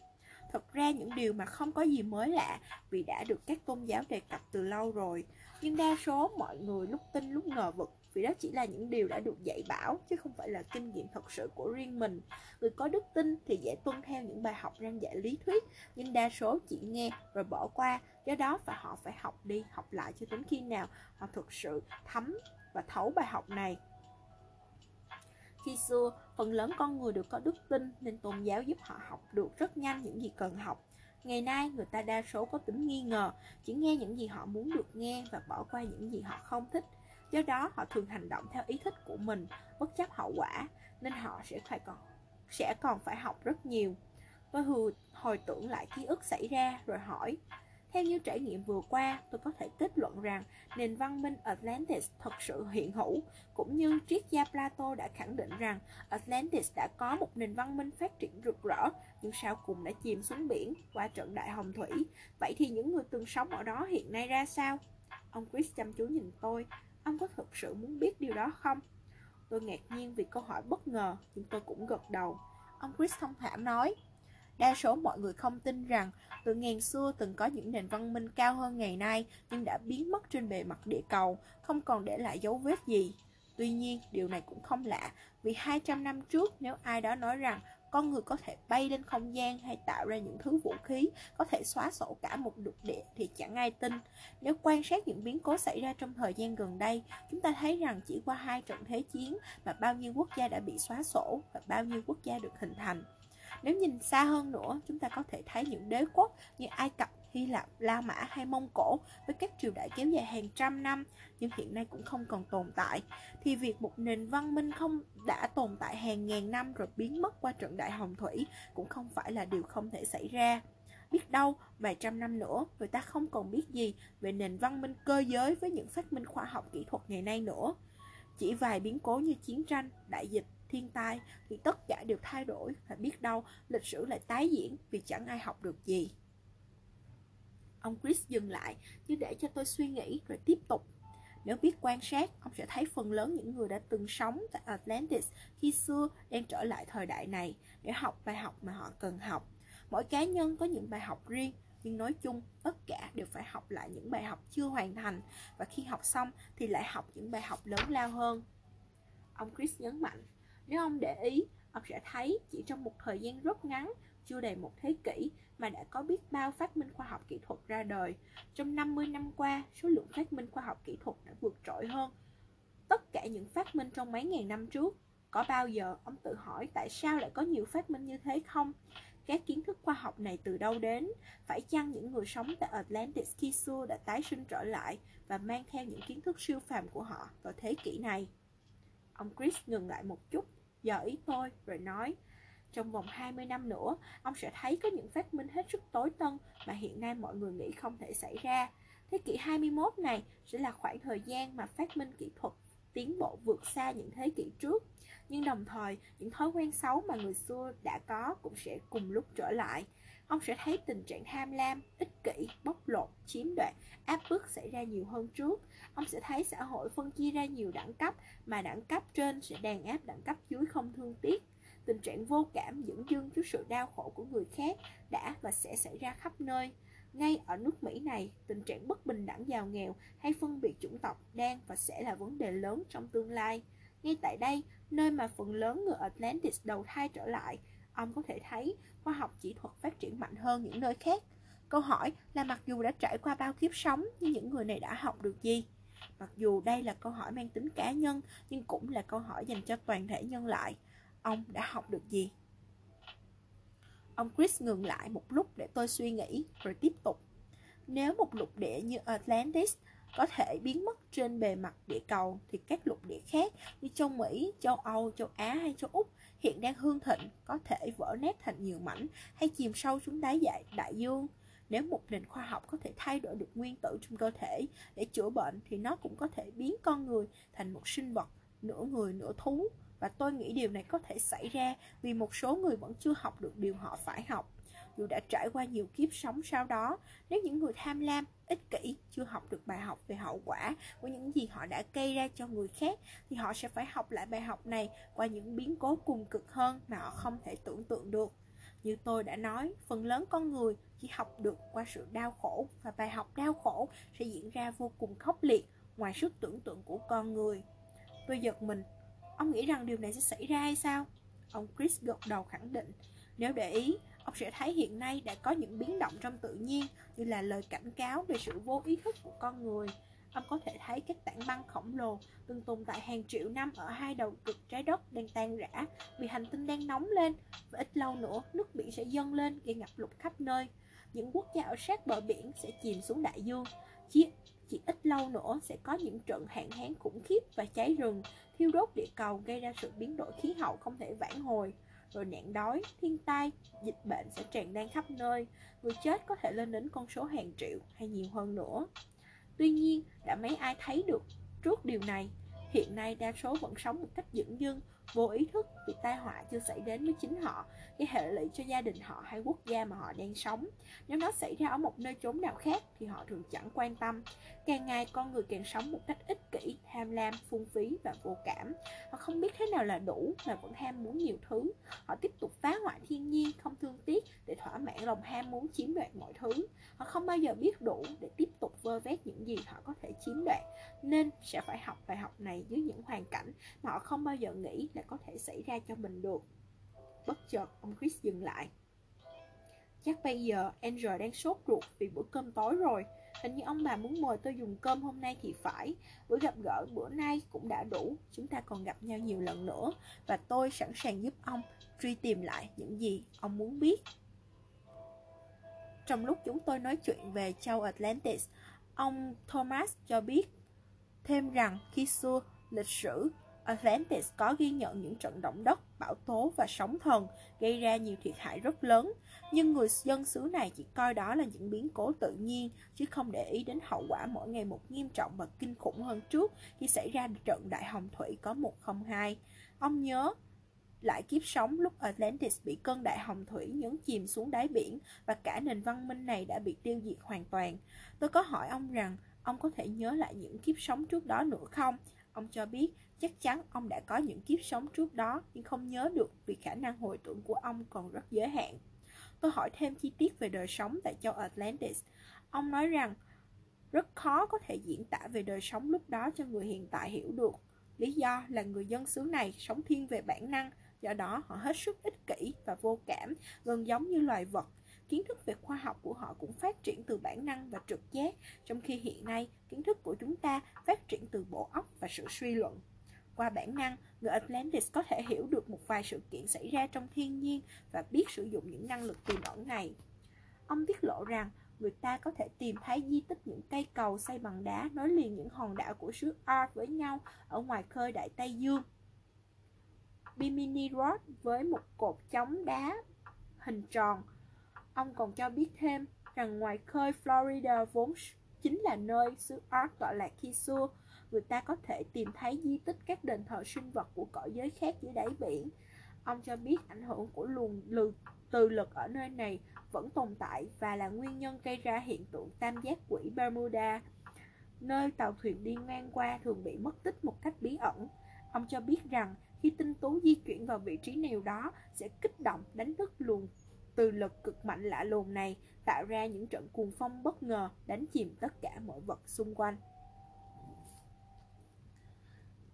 thật ra những điều mà không có gì mới lạ vì đã được các tôn giáo đề cập từ lâu rồi. Nhưng đa số mọi người lúc tin lúc ngờ vực vì đó chỉ là những điều đã được dạy bảo chứ không phải là kinh nghiệm thật sự của riêng mình. Người có đức tin thì dễ tuân theo những bài học răng dạy lý thuyết nhưng đa số chỉ nghe rồi bỏ qua. Do đó phải họ phải học đi học lại cho đến khi nào họ thực sự thấm và thấu bài học này. Khi xưa phần lớn con người được có đức tin nên tôn giáo giúp họ học được rất nhanh những gì cần học. Ngày nay, người ta đa số có tính nghi ngờ, chỉ nghe những gì họ muốn được nghe và bỏ qua những gì họ không thích. Do đó, họ thường hành động theo ý thích của mình, bất chấp hậu quả, nên họ sẽ phải còn sẽ còn phải học rất nhiều. Tôi hồi, hồi tưởng lại ký ức xảy ra rồi hỏi, theo như trải nghiệm vừa qua, tôi có thể kết luận rằng nền văn minh Atlantis thật sự hiện hữu, cũng như triết gia Plato đã khẳng định rằng Atlantis đã có một nền văn minh phát triển rực rỡ, nhưng sau cùng đã chìm xuống biển qua trận đại hồng thủy. Vậy thì những người từng sống ở đó hiện nay ra sao? Ông Chris chăm chú nhìn tôi, ông có thực sự muốn biết điều đó không? Tôi ngạc nhiên vì câu hỏi bất ngờ, nhưng tôi cũng gật đầu. Ông Chris thông thả nói, Đa số mọi người không tin rằng từ ngàn xưa từng có những nền văn minh cao hơn ngày nay nhưng đã biến mất trên bề mặt địa cầu, không còn để lại dấu vết gì. Tuy nhiên, điều này cũng không lạ, vì 200 năm trước nếu ai đó nói rằng con người có thể bay lên không gian hay tạo ra những thứ vũ khí có thể xóa sổ cả một lục địa thì chẳng ai tin. Nếu quan sát những biến cố xảy ra trong thời gian gần đây, chúng ta thấy rằng chỉ qua hai trận thế chiến mà bao nhiêu quốc gia đã bị xóa sổ và bao nhiêu quốc gia được hình thành. Nếu nhìn xa hơn nữa, chúng ta có thể thấy những đế quốc như Ai Cập, Hy Lạp, La Mã hay Mông Cổ với các triều đại kéo dài hàng trăm năm nhưng hiện nay cũng không còn tồn tại. Thì việc một nền văn minh không đã tồn tại hàng ngàn năm rồi biến mất qua trận đại hồng thủy cũng không phải là điều không thể xảy ra. Biết đâu vài trăm năm nữa người ta không còn biết gì về nền văn minh cơ giới với những phát minh khoa học kỹ thuật ngày nay nữa. Chỉ vài biến cố như chiến tranh đại dịch thiên tai thì tất cả đều thay đổi và biết đâu lịch sử lại tái diễn vì chẳng ai học được gì. Ông Chris dừng lại như để cho tôi suy nghĩ rồi tiếp tục. Nếu biết quan sát, ông sẽ thấy phần lớn những người đã từng sống tại Atlantis khi xưa đang trở lại thời đại này để học bài học mà họ cần học. Mỗi cá nhân có những bài học riêng, nhưng nói chung tất cả đều phải học lại những bài học chưa hoàn thành và khi học xong thì lại học những bài học lớn lao hơn. Ông Chris nhấn mạnh, nếu ông để ý, ông sẽ thấy chỉ trong một thời gian rất ngắn, chưa đầy một thế kỷ mà đã có biết bao phát minh khoa học kỹ thuật ra đời. Trong 50 năm qua, số lượng phát minh khoa học kỹ thuật đã vượt trội hơn tất cả những phát minh trong mấy ngàn năm trước. Có bao giờ ông tự hỏi tại sao lại có nhiều phát minh như thế không? Các kiến thức khoa học này từ đâu đến? Phải chăng những người sống tại Atlantis khi xưa đã tái sinh trở lại và mang theo những kiến thức siêu phàm của họ vào thế kỷ này? Ông Chris ngừng lại một chút, dò ý tôi rồi nói trong vòng 20 năm nữa, ông sẽ thấy có những phát minh hết sức tối tân mà hiện nay mọi người nghĩ không thể xảy ra. Thế kỷ 21 này sẽ là khoảng thời gian mà phát minh kỹ thuật tiến bộ vượt xa những thế kỷ trước. Nhưng đồng thời, những thói quen xấu mà người xưa đã có cũng sẽ cùng lúc trở lại. Ông sẽ thấy tình trạng tham lam, ích kỷ, bóc lột, chiếm đoạt, áp bức xảy ra nhiều hơn trước. Ông sẽ thấy xã hội phân chia ra nhiều đẳng cấp mà đẳng cấp trên sẽ đàn áp đẳng cấp dưới không thương tiếc tình trạng vô cảm dẫn dưng trước sự đau khổ của người khác đã và sẽ xảy ra khắp nơi. Ngay ở nước Mỹ này, tình trạng bất bình đẳng giàu nghèo hay phân biệt chủng tộc đang và sẽ là vấn đề lớn trong tương lai. Ngay tại đây, nơi mà phần lớn người Atlantis đầu thai trở lại, ông có thể thấy khoa học kỹ thuật phát triển mạnh hơn những nơi khác. Câu hỏi là mặc dù đã trải qua bao kiếp sống, nhưng những người này đã học được gì? Mặc dù đây là câu hỏi mang tính cá nhân, nhưng cũng là câu hỏi dành cho toàn thể nhân loại. Ông đã học được gì? Ông Chris ngừng lại một lúc để tôi suy nghĩ, rồi tiếp tục. Nếu một lục địa như Atlantis có thể biến mất trên bề mặt địa cầu thì các lục địa khác như châu Mỹ, châu Âu, châu Á hay châu Úc hiện đang hương thịnh có thể vỡ nát thành nhiều mảnh hay chìm sâu xuống đáy dại đại dương. Nếu một nền khoa học có thể thay đổi được nguyên tử trong cơ thể để chữa bệnh thì nó cũng có thể biến con người thành một sinh vật nửa người nửa thú và tôi nghĩ điều này có thể xảy ra vì một số người vẫn chưa học được điều họ phải học. Dù đã trải qua nhiều kiếp sống sau đó, nếu những người tham lam, ích kỷ chưa học được bài học về hậu quả của những gì họ đã gây ra cho người khác, thì họ sẽ phải học lại bài học này qua những biến cố cùng cực hơn mà họ không thể tưởng tượng được. Như tôi đã nói, phần lớn con người chỉ học được qua sự đau khổ và bài học đau khổ sẽ diễn ra vô cùng khốc liệt ngoài sức tưởng tượng của con người. Tôi giật mình Ông nghĩ rằng điều này sẽ xảy ra hay sao? Ông Chris gật đầu khẳng định Nếu để ý, ông sẽ thấy hiện nay đã có những biến động trong tự nhiên Như là lời cảnh cáo về sự vô ý thức của con người Ông có thể thấy các tảng băng khổng lồ từng tồn tại hàng triệu năm ở hai đầu cực trái đất đang tan rã vì hành tinh đang nóng lên và ít lâu nữa nước biển sẽ dâng lên gây ngập lụt khắp nơi. Những quốc gia ở sát bờ biển sẽ chìm xuống đại dương chỉ ít lâu nữa sẽ có những trận hạn hán khủng khiếp và cháy rừng thiêu đốt địa cầu gây ra sự biến đổi khí hậu không thể vãn hồi. Rồi nạn đói, thiên tai, dịch bệnh sẽ tràn lan khắp nơi, người chết có thể lên đến con số hàng triệu hay nhiều hơn nữa. Tuy nhiên, đã mấy ai thấy được trước điều này, hiện nay đa số vẫn sống một cách dưỡng dưng, vô ý thức vì tai họa chưa xảy đến với chính họ, cái hệ lụy cho gia đình họ hay quốc gia mà họ đang sống. Nếu nó xảy ra ở một nơi chốn nào khác thì họ thường chẳng quan tâm. Càng ngày con người càng sống một cách ích kỷ, tham lam, phung phí và vô cảm. Họ không biết thế nào là đủ mà vẫn ham muốn nhiều thứ. Họ tiếp tục phá hoại thiên nhiên, không thương tiếc để thỏa mãn lòng ham muốn chiếm đoạt mọi thứ. Họ không bao giờ biết đủ để tiếp tục vơ vét những gì họ có thể chiếm đoạt. Nên sẽ phải học bài học này dưới những hoàn cảnh mà họ không bao giờ nghĩ là có thể xảy ra cho mình được. Bất chợt, ông Chris dừng lại. Chắc bây giờ Angel đang sốt ruột vì bữa cơm tối rồi. Hình như ông bà muốn mời tôi dùng cơm hôm nay thì phải. Bữa gặp gỡ bữa nay cũng đã đủ. Chúng ta còn gặp nhau nhiều lần nữa. Và tôi sẵn sàng giúp ông truy tìm lại những gì ông muốn biết. Trong lúc chúng tôi nói chuyện về châu Atlantis, ông Thomas cho biết thêm rằng khi xưa lịch sử Atlantis có ghi nhận những trận động đất, bão tố và sóng thần gây ra nhiều thiệt hại rất lớn, nhưng người dân xứ này chỉ coi đó là những biến cố tự nhiên, chứ không để ý đến hậu quả mỗi ngày một nghiêm trọng và kinh khủng hơn trước khi xảy ra trận đại hồng thủy có 102. Ông nhớ lại kiếp sống lúc Atlantis bị cơn đại hồng thủy nhấn chìm xuống đáy biển và cả nền văn minh này đã bị tiêu diệt hoàn toàn. Tôi có hỏi ông rằng ông có thể nhớ lại những kiếp sống trước đó nữa không? Ông cho biết chắc chắn ông đã có những kiếp sống trước đó nhưng không nhớ được vì khả năng hồi tưởng của ông còn rất giới hạn. Tôi hỏi thêm chi tiết về đời sống tại châu Atlantis. Ông nói rằng rất khó có thể diễn tả về đời sống lúc đó cho người hiện tại hiểu được. Lý do là người dân xứ này sống thiên về bản năng, do đó họ hết sức ích kỷ và vô cảm, gần giống như loài vật. Kiến thức về khoa học của họ cũng phát triển từ bản năng và trực giác, trong khi hiện nay kiến thức của chúng ta phát triển từ bộ óc và sự suy luận. Qua bản năng, người Atlantis có thể hiểu được một vài sự kiện xảy ra trong thiên nhiên và biết sử dụng những năng lực tiềm ẩn này. Ông tiết lộ rằng người ta có thể tìm thấy di tích những cây cầu xây bằng đá nối liền những hòn đảo của xứ Ar với nhau ở ngoài khơi Đại Tây Dương. Bimini Road với một cột chống đá hình tròn. Ông còn cho biết thêm rằng ngoài khơi Florida vốn chính là nơi xứ Ark tọa lạc khi xưa, người ta có thể tìm thấy di tích các đền thờ sinh vật của cõi giới khác dưới đáy biển. Ông cho biết ảnh hưởng của luồng lực từ lực ở nơi này vẫn tồn tại và là nguyên nhân gây ra hiện tượng tam giác quỷ Bermuda, nơi tàu thuyền đi ngang qua thường bị mất tích một cách bí ẩn. Ông cho biết rằng khi tinh tú di chuyển vào vị trí nào đó sẽ kích động đánh thức luồng từ lực cực mạnh lạ lùng này tạo ra những trận cuồng phong bất ngờ đánh chìm tất cả mọi vật xung quanh.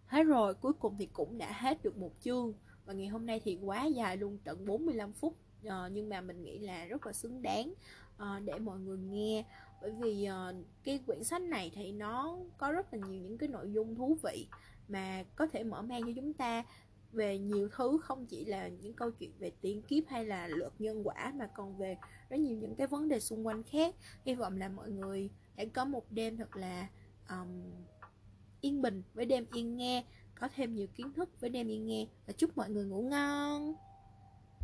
Hết rồi, cuối cùng thì cũng đã hết được một chương. Và ngày hôm nay thì quá dài luôn, tận 45 phút. Uh, Nhưng mà mình nghĩ là rất là xứng đáng uh, để mọi người nghe. Bởi vì uh, cái quyển sách này thì nó có rất là nhiều những cái nội dung thú vị Mà có thể mở mang cho chúng ta về nhiều thứ không chỉ là những câu chuyện về tiền kiếp hay là luật nhân quả mà còn về rất nhiều những cái vấn đề xung quanh khác. Hy vọng là mọi người hãy có một đêm thật là um, yên bình với đêm yên nghe, có thêm nhiều kiến thức với đêm yên nghe. Và chúc mọi người ngủ ngon.